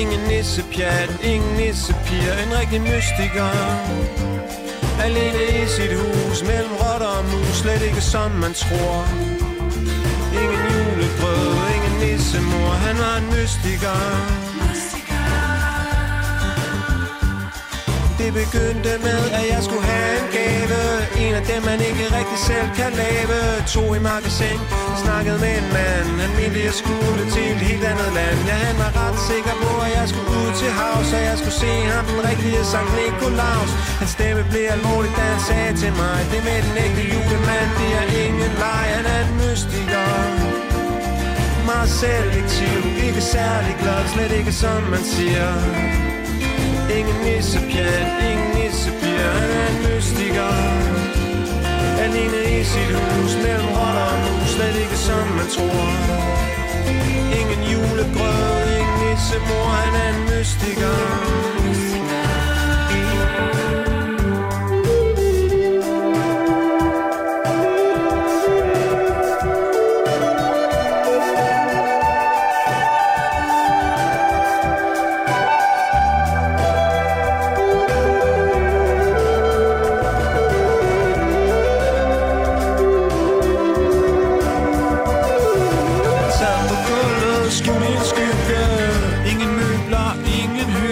Ingen nissepjat Ingen nissepiger. En rigtig mystiker. Alene i sit hus Mellem rotter og mus. Slet ikke som man tror nissemor Han var en mystiker. Det begyndte med, at jeg skulle have en gave. En af dem, man ikke rigtig selv kan lave. To i magasin, snakkede med en mand. Han mente, jeg skulle til et helt andet land. Ja, han var ret sikker på, at jeg skulle ud til havs Og jeg skulle se ham, den rigtige Sankt Nikolaus. Hans stemme blev alvorlig, da han sagde til mig Det med den ægte julemand, det er ingen leg Han er en mystiker. Meget selektiv, ikke særlig glad Slet ikke som man siger. Ingen nissepjat, ingen nissepiger Han er en mystiker. Alene i sit hus Mellem rotter og mus Slet ikke som man tror. Ingen julegrød, ingen nissemor Han er en mystiker.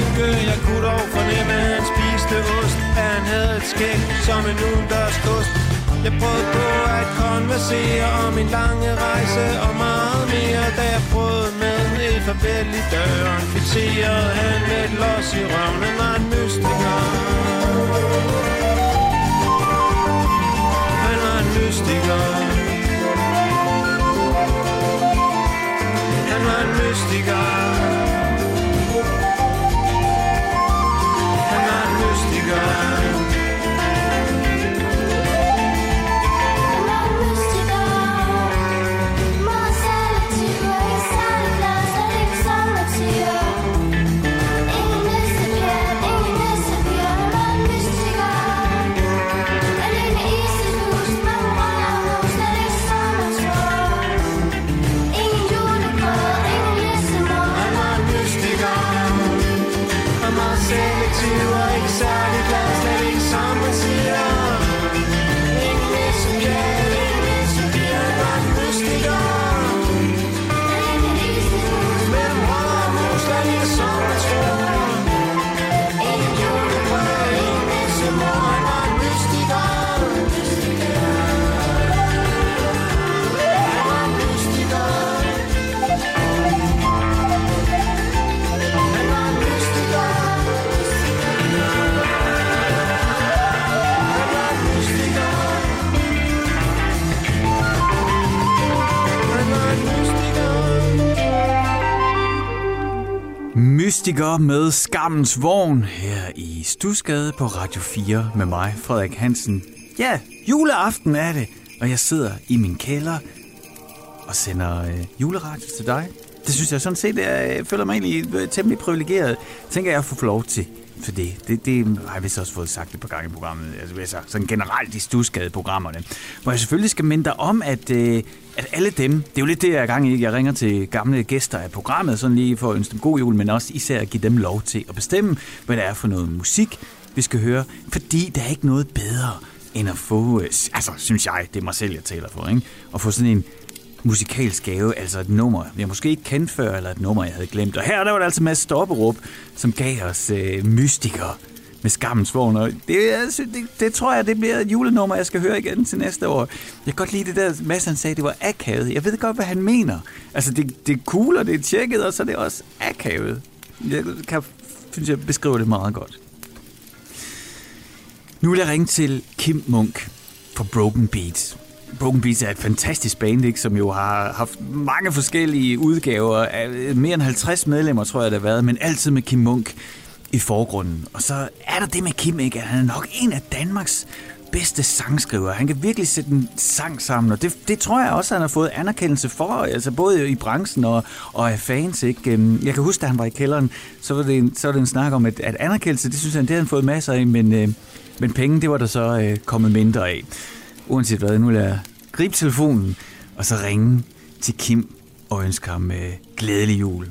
Tanke Jeg kunne dog fornemme, at han spiste ost. At han havde et skæg som en udendørskost Jeg prøvede på at konversere om min lange rejse og meget mere Da jeg prøvede med et farvel i døren. Fixerede han med et los i røven Han var en mystiker. Han var en mystiker. Han var en mystiker. Mystiker med Skammens Vogn her i Stusgade på Radio 4 med mig, Frederik Hansen. Ja, juleaften er det, og jeg sidder i min kælder og sender øh, juleradio til dig. Det synes jeg sådan set, jeg øh, føler mig egentlig øh, temmelig privilegeret. Tænker jeg at få lov til for det. Det, det har jeg vist også fået sagt et par gange i programmet. Altså, altså, sådan generelt i stusgade-programmerne. Hvor jeg selvfølgelig skal minde dig om, at, øh, at alle dem, det er jo lidt det, jeg er gang i. Jeg ringer til gamle gæster af programmet, sådan lige for at ønske dem god jul, men også især at give dem lov til at bestemme, hvad det er for noget musik, vi skal høre, fordi der er ikke noget bedre end at få, øh, altså synes jeg, det er mig selv, jeg taler for, ikke? at få sådan en musikalsk gave, altså et nummer, jeg måske ikke kendte før, eller et nummer, jeg havde glemt. Og her der var det altså Mads Stopperup, som gav os øh, mystikere med skammens vogn. Og det, det, det, tror jeg, det bliver et julenummer, jeg skal høre igen til næste år. Jeg kan godt lide det der, Mads han sagde, det var akavet. Jeg ved godt, hvad han mener. Altså, det, det er cool, og det er tjekket, og så er det også akavet. Jeg kan, synes, jeg beskriver det meget godt. Nu vil jeg ringe til Kim Munk fra Broken Beats. Broken Beats er et fantastisk band, ikke, som jo har haft mange forskellige udgaver. Mere end 50 medlemmer, tror jeg, der har været, men altid med Kim Munk i forgrunden. Og så er der det med Kim, ikke? Han er nok en af Danmarks bedste sangskriver. Han kan virkelig sætte en sang sammen, og det, det tror jeg også, han har fået anerkendelse for, altså både i branchen og, og af fans. Ikke? Øhm, jeg kan huske, da han var i kælderen, så var det en, så var det en snak om, at, at anerkendelse, det synes han, det havde han fået masser af, men, øh, men penge, det var der så øh, kommet mindre af. Uanset hvad, nu vil jeg gribe telefonen, og så ringe til Kim og ønske ham øh, glædelig jul.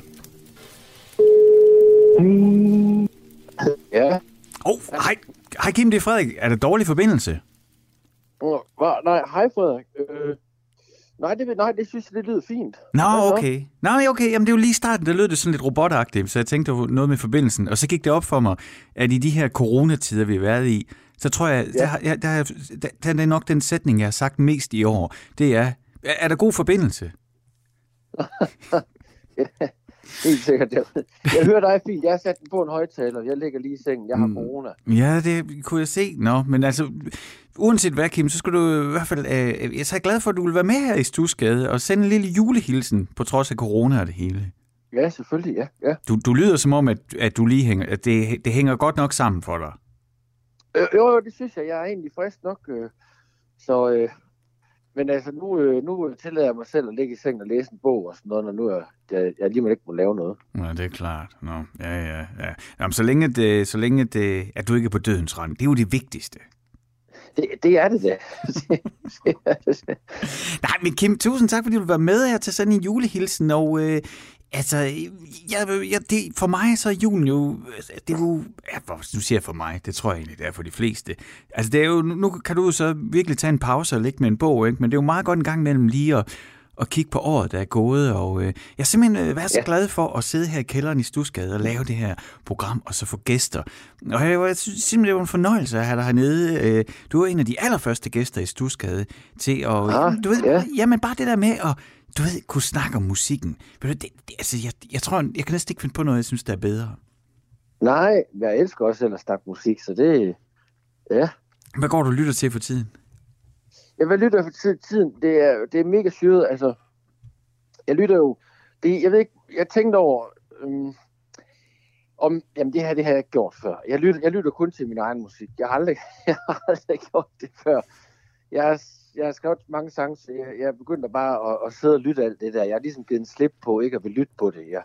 Ja. Åh, oh, hej, hej Kim, det er Frederik. Er det dårlig forbindelse? Nå? Nej, hej Frederik. Øh, nej, det, nej, det synes jeg, det lyder fint. Nå, okay. Nå, okay, jamen det er jo lige i starten, der lød det sådan lidt robotagtigt, så jeg tænkte, det var noget med forbindelsen. Og så gik det op for mig, at i de her coronatider, vi har været i, så tror jeg, ja. der, har- jeg- der, er- der, der er nok den sætning, jeg har sagt mest i år. Det er, er er der god forbindelse? Helt sikkert. Jeg, jeg hører dig fint. Jeg har sat den på en højtaler. Jeg ligger lige i sengen. Jeg har Mm. corona. Ja, det kunne jeg se. Nå, men altså, uanset hvad, Kim, så skal du i hvert fald... Øh, jeg er så glad for, at du vil være med her i Stusgade og sende en lille julehilsen, på trods af corona og det hele. Ja, selvfølgelig. Ja, ja. Du, du lyder som om, at, at du lige hænger, at det, det hænger godt nok sammen for dig. Øh, jo, jo, det synes jeg. Jeg er egentlig frisk nok. Øh, så, øh, men altså, nu, øh, nu tillader jeg mig selv at ligge i sengen og læse en bog og sådan noget, når nu jeg, jeg, jeg lige ikke må lave noget. Ja, det er klart. Nå, ja, ja, ja. Jamen, så længe, det, så længe det, at du ikke er på dødens rand, det er jo det vigtigste. Det, det er det da. Det er det da. Nej, men Kim, tusind tak, fordi du var med her til sådan en julehilsen, og øh, altså, jeg, jeg, det, for mig så er julen jo, det er jo, ja, du siger for mig, det tror jeg egentlig, det er for de fleste. Altså, det er jo, nu kan du så virkelig tage en pause og ligge med en bog, ikke? men det er jo meget godt en gang imellem lige at, at kigge på året, der er gået, og øh, jeg har simpelthen øh, været så Ja. glad for at sidde her i kælderen i Stusgade og lave det her program, og så få gæster. Og jeg, jeg synes simpelthen, det var en fornøjelse at have dig hernede. Øh, Du var en af de allerførste gæster i Stusgade til at, Ah, du ved, ja. jamen bare det der med at, du ved, kunne snakke om musikken. Du, det, det, altså, jeg, jeg tror, jeg kan næsten ikke finde på noget, jeg synes, der er bedre. Nej, jeg elsker også selv at snakke musik, så det... Ja. Hvad går du og lytter til for tiden? Jeg vil lytte for tid- tiden. Det er, det er mega syret. Altså, jeg lytter jo... Det, jeg ved ikke, jeg tænkte over... Øhm, om, jamen det her, det har jeg ikke gjort før. Jeg lytter, jeg lytter kun til min egen musik. Jeg har aldrig, jeg har aldrig gjort det før. Jeg jeg har skrevet mange sange, så jeg, jeg er begyndt at bare at, at sidde og lytte alt det der. Jeg har ligesom givet en slip på ikke at vil lytte på det. Jeg,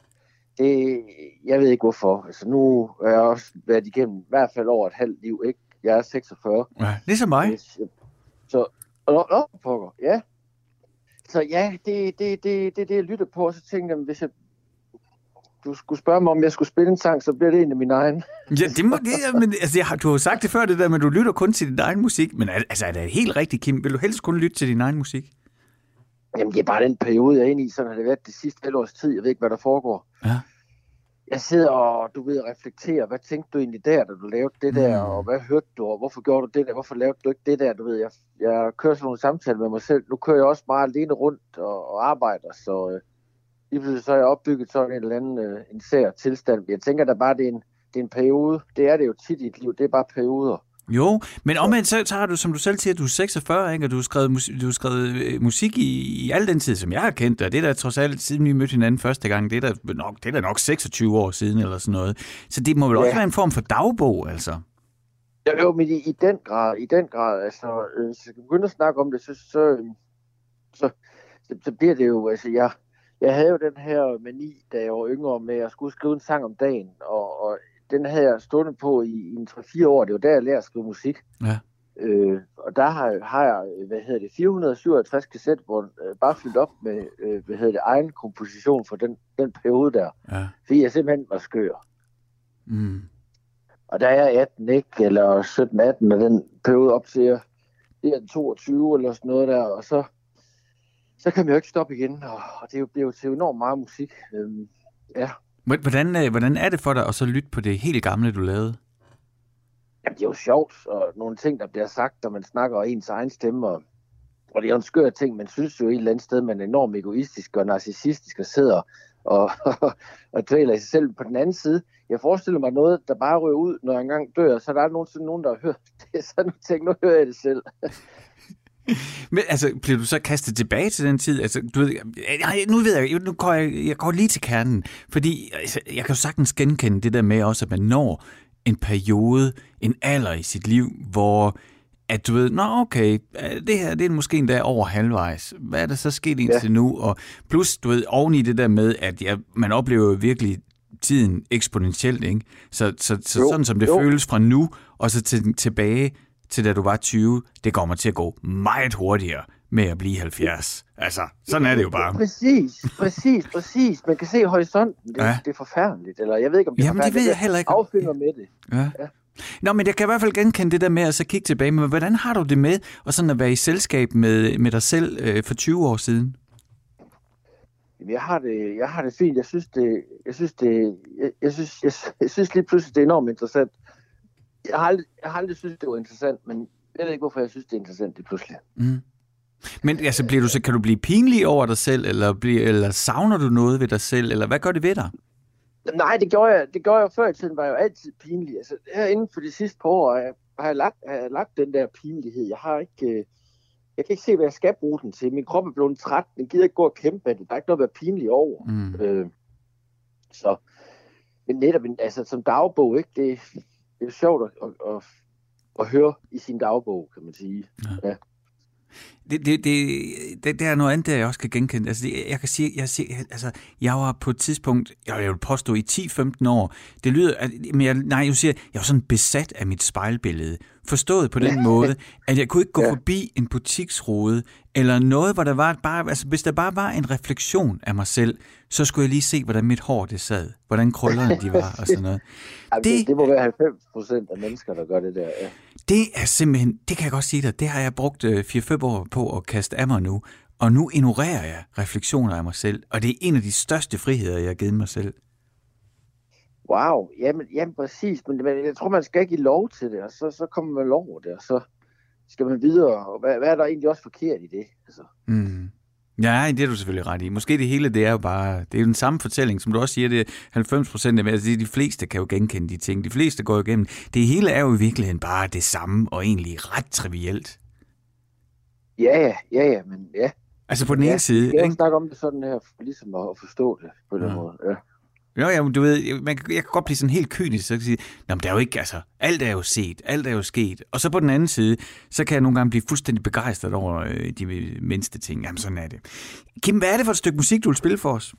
det, jeg ved ikke hvorfor. Altså nu har jeg også været igennem i hvert fald over et halvt liv. Ikke? Jeg er 46. Ja, ligesom mig. Så, nå, nå, pokker, ja. Så ja, det er det, det, det, det, jeg lytter på, og så tænkte jeg, hvis jeg, du skulle spørge mig, om jeg skulle spille en sang, så bliver det en af mine egne. Ja, det må, det, men, altså, jeg har, du har jo sagt det før, det der at du lytter kun til din egen musik. Men altså, er det helt rigtigt, Kim? Vil du helst kun lytte til din egen musik? Jamen, det er bare den periode, jeg er inde i, sådan har det været det sidste halve års tid. Jeg ved ikke, hvad der foregår. Ja. Jeg sidder og, du ved, reflekterer, hvad tænkte du egentlig der, da du lavede det der, Mm. og hvad hørte du, og hvorfor gjorde du det der, hvorfor lavede du ikke det der, du ved, jeg, jeg kører sådan nogle samtaler med mig selv. Nu kører jeg også meget alene rundt og, og arbejder, så øh, lige pludselig så har jeg opbygget sådan en eller anden øh, en sær tilstand. Jeg tænker da bare, det er, en, det er en periode. Det er det jo tit i et liv, det er bare perioder. Jo, men omvendt så, så har du, som du selv siger, du er 46, ikke? og du har skrevet, du har skrevet øh, musik i, i al den tid, som jeg har kendt dig. Det er da trods alt, siden vi mødte hinanden første gang, det er da nok, det er da nok 26 år siden eller sådan noget. Så det må vel også Ja. være en form for dagbog, altså. Jo, jo men i, i den grad, i den grad, altså, øh, hvis jeg begynder at snakke om det, så, så, øh, så, så, så bliver det jo, altså, jeg, jeg havde jo den her mani, da jeg var yngre, med at skulle skrive en sang om dagen, og, og den havde jeg stået på i, i en 3-4 år, det var der, jeg lærte at skrive musik. Ja. Øh, og der har, har jeg, hvad hedder det, 457 kassettebånd, øh, bare fyldt op med, øh, hvad hedder det, egen komposition for den, den periode der. Ja. Fordi jeg simpelthen var skør. Mm. Og der er jeg 18, ikke? Eller 17-18, og den periode op til det er 22 eller sådan noget der, og så, så kan man jo ikke stoppe igen, og, og det er jo blevet til enormt meget musik. Øhm, ja. Hvordan, øh, hvordan er det for dig at så lytte på det helt gamle, du lavede? Jamen, det er jo sjovt, og nogle ting, der bliver sagt, når man snakker og ens egen stemme, og, og det er jo en skør ting, man synes jo et eller andet sted, man er enormt egoistisk og narcissistisk og sidder og, og, taler i sig selv. På den anden side, jeg forestiller mig noget, der bare ryger ud, når jeg engang dør, så der er nogensinde nogen, der har hørt det, så nu tænker nu hører jeg det selv. Men altså, bliver du så kastet tilbage til den tid? Altså, du ved, jeg, nu ved jeg, nu går jeg, jeg går lige til kernen, fordi altså, jeg kan jo sagtens genkende det der med også, at man når en periode, en alder i sit liv, hvor at du ved, nå okay, det her det er måske endda over halvvejs. Hvad er der så sket indtil ja. nu? Og plus, du ved, oven i det der med, at ja, man oplever jo virkelig tiden eksponentielt, ikke? Så, så, så jo, sådan som det jo. føles fra nu, og så til, tilbage til da du var 20, det kommer til at gå meget hurtigere med at blive 70. Altså, sådan er det jo bare. Præcis, præcis, præcis. Man kan se horisonten. Det, ja. det er forfærdeligt. Eller jeg ved ikke, om det er Jamen, det ved jeg heller ikke. Affinder med det. Ja. ja. Nå, men jeg kan i hvert fald genkende det der med at så kigge tilbage. Men hvordan har du det med og sådan at være i selskab med, med dig selv øh, for 20 år siden? Jeg har det, jeg har det fint. Jeg synes, det, jeg synes, det, jeg, jeg, synes, jeg, jeg synes lige pludselig, det er enormt interessant. Jeg har, aldrig, jeg har aldrig synes, det var interessant, men jeg ved ikke, hvorfor jeg synes, det er interessant det pludselig. Mm. Men altså, bliver du så, kan du blive pinlig over dig selv, eller, blive, eller savner du noget ved dig selv, eller hvad gør det ved dig? Nej, det gjorde jeg, det gjorde jeg før i tiden, var jeg jo altid pinlig. Altså, her inden for de sidste par år har jeg, har jeg, lagt, har jeg lagt den der pinlighed. Jeg har ikke, øh, jeg kan ikke se, hvad jeg skal bruge den til. Min krop er blevet træt, den gider ikke gå og kæmpe med det. Der er ikke noget at være pinlig over. Mm. Øh, så, men netop, altså som dagbog, ikke, det, det er sjovt at, at, at, at høre i sin dagbog, kan man sige. Ja. ja. Det, det, det, det, det er noget andet, der jeg også kan genkende. Altså, det, jeg kan sige, jeg, siger, altså, jeg var på et tidspunkt, jeg vil påstå i 10-15 år, det lyder, at, men jeg, nej, jeg siger, jeg var sådan besat af mit spejlbillede. Forstået på den måde, at jeg kunne ikke gå ja. forbi en butiksrude, eller noget, hvor der var bare, altså hvis der bare var en refleksion af mig selv, så skulle jeg lige se, hvordan mit hår det sad, hvordan krøllerne de var, og sådan noget. Jamen, det, det må være 90 procent af mennesker, der gør det der, ja. Det er simpelthen, det kan jeg godt sige dig, det har jeg brugt 4-5 øh, år på at kaste af mig nu, og nu ignorerer jeg refleksioner af mig selv, og det er en af de største friheder, jeg har givet mig selv. Wow, jamen, jamen præcis, men, men jeg tror, man skal give lov til det, og så, så kommer man over det, og så skal man videre, og hvad, hvad er der egentlig også forkert i det? Altså. Mm. Ja, det er du selvfølgelig ret i. Måske det hele, det er jo bare, det er jo den samme fortælling, som du også siger, det er 90 procent af, altså de fleste kan jo genkende de ting, de fleste går igennem. Det hele er jo i virkeligheden bare det samme, og egentlig ret trivielt. Ja, ja, ja, ja, men ja. Altså på den ene ja, side, Jeg kan snakke om det sådan her, ligesom at forstå det på den ja. måde, ja. Jo, ja, du ved, man, jeg kan godt blive sådan helt kynisk, så kan sige, Nå, men der er jo ikke, altså, alt er jo set, alt er jo sket. Og så på den anden side, så kan jeg nogle gange blive fuldstændig begejstret over øh, de mindste ting. Jamen, sådan er det. Kim, hvad er det for et stykke musik, du vil spille for os?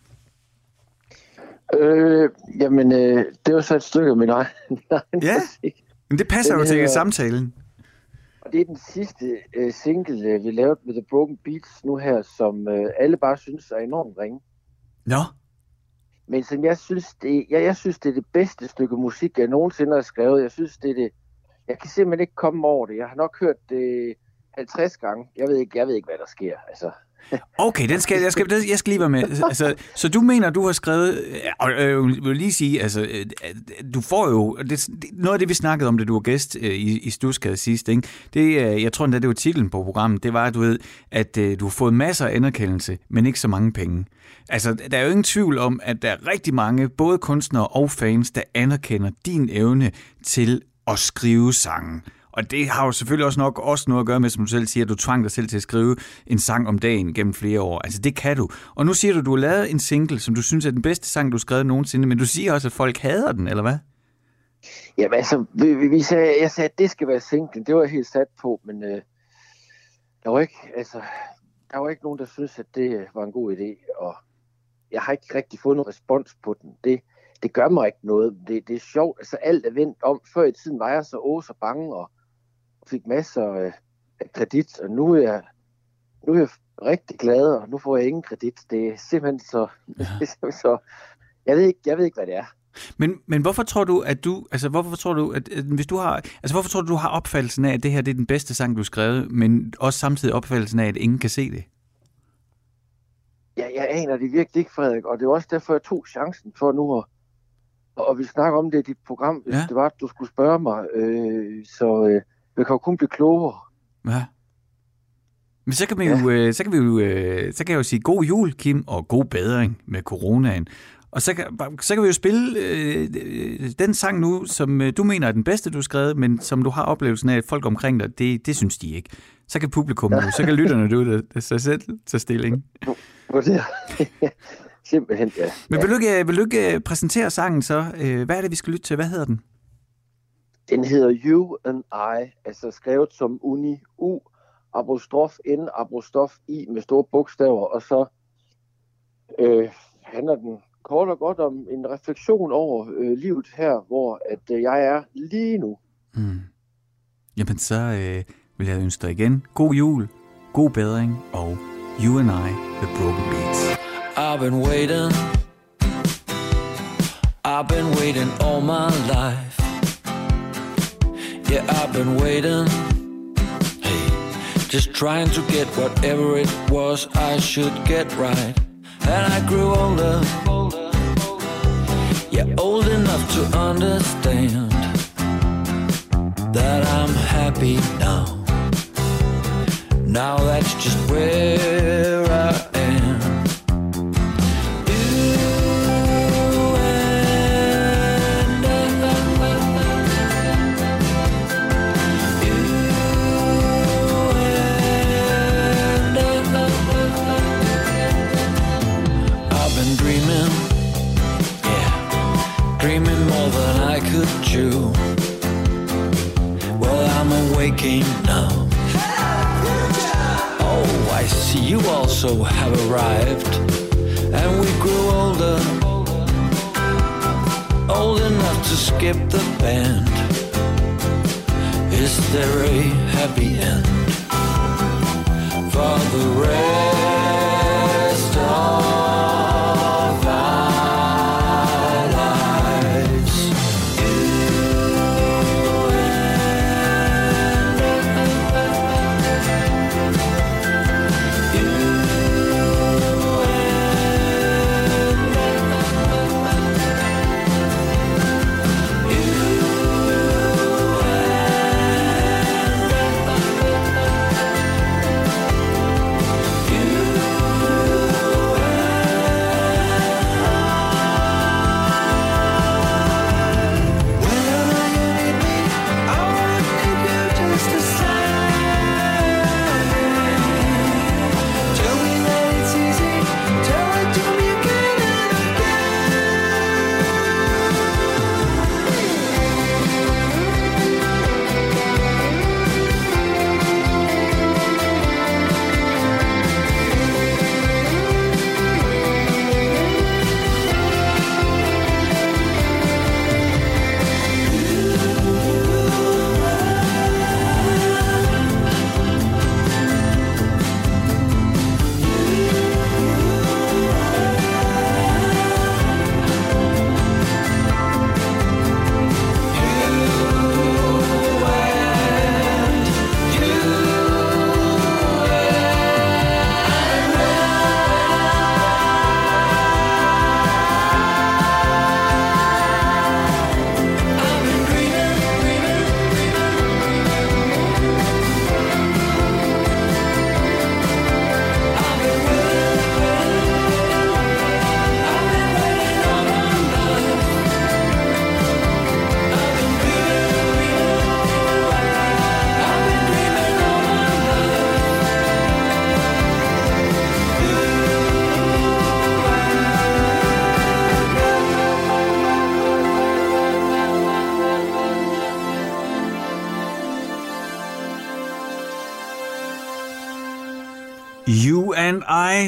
Øh, jamen, øh, det var så et stykke af min egen, Ja, men det passer den jo til her, samtalen. Og det er den sidste øh, single, øh, vi lavede med The Broken Beats nu her, som øh, alle bare synes er enormt ringe. Nå. Men som jeg synes, det, jeg, jeg synes, det er det bedste stykke musik, jeg nogensinde har skrevet. Jeg synes, det er det... Jeg kan simpelthen ikke komme over det. Jeg har nok hørt det 50 gange. Jeg ved ikke, jeg ved ikke hvad der sker. Altså, Okay, den skal, jeg, skal, jeg skal lige være med. Altså, så du mener, du har skrevet, øh, og øh, vil lige sige, altså, øh, øh du får jo, det, noget af det, vi snakkede om, det du var gæst øh, i, i Stuskade sidst, ikke? det, øh, jeg tror endda, det var titlen på programmet, det var, at du ved, at du har fået masser af anerkendelse, men ikke så mange penge. Altså, der er jo ingen tvivl om, at der er rigtig mange, både kunstnere og fans, der anerkender din evne til at skrive sange. Og det har jo selvfølgelig også nok også noget at gøre med, som du selv siger, at du tvang dig selv til at skrive en sang om dagen gennem flere år. Altså det kan du. Og nu siger du, at du har lavet en single, som du synes er den bedste sang, du har skrevet nogensinde, men du siger også, at folk hader den, eller hvad? Jamen altså, vi, vi sagde, jeg sagde, at det skal være singlen. Det var jeg helt sat på, men øh, der var ikke, altså, der var ikke nogen, der synes, at det øh, var en god idé. Og jeg har ikke rigtig fået nogen respons på den. Det, det gør mig ikke noget. Det, det er sjovt. Altså alt er vendt om. Før i tiden var jeg så åh, så bange, og fik masser af kredit, og nu er jeg, nu er jeg rigtig glad, og nu får jeg ingen kredit. Det er simpelthen så, ja. så jeg, ved ikke, jeg ved ikke, hvad det er. Men, men hvorfor tror du, at du, altså hvorfor tror du, at, at hvis du har, altså hvorfor tror du, du har opfattelsen af, at det her det er den bedste sang, du har skrevet, men også samtidig opfattelsen af, at ingen kan se det? Ja, jeg aner det virkelig ikke, Frederik, og det er også derfor, jeg tog chancen for nu at og vi snakker om det i dit program, hvis ja. det var, at du skulle spørge mig. Øh, så øh, vi kan jo kun blive klogere. Ja. Men så kan, vi jo, øh, så, kan vi jo, øh, så kan jeg jo sige god jul, Kim, og god bedring med coronaen. Og så kan, så kan vi jo spille øh, den sang nu, som øh, du mener er den bedste, du har skrevet, men som du har oplevelsen af, at folk omkring dig, det, det synes de ikke. Så kan publikum ja. så kan lytterne du det, sig selv tage stilling. Simpelthen, ja. Men vil du ikke, vil du ikke præsentere sangen så? Hvad er det, vi skal lytte til? Hvad hedder den? Den hedder You and I, altså skrevet som uni, U, apostrof, N, apostrof, I med store bogstaver, og så øh, handler den kort og godt om en refleksion over øh, livet her, hvor at øh, jeg er lige nu. Mm. Jamen så øh, vil jeg ønske dig igen god jul, god bedring og You and I, The Broken Beats. I've been waiting I've been waiting all my life Yeah, I've been waiting. Hey, just trying to get whatever it was I should get right. And I grew older. Yeah, old enough to understand That I'm happy now. Now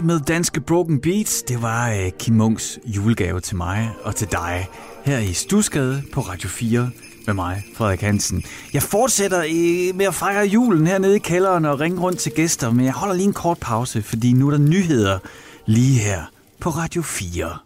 med Danske Broken Beats. Det var uh, Kim Munks julegave til mig og til dig her i Stusgade på Radio 4 med mig, Frederik Hansen. Jeg fortsætter øh, med at fejre julen hernede i kælderen og ringe rundt til gæster, men jeg holder lige en kort pause, fordi nu er der nyheder lige her på Radio 4.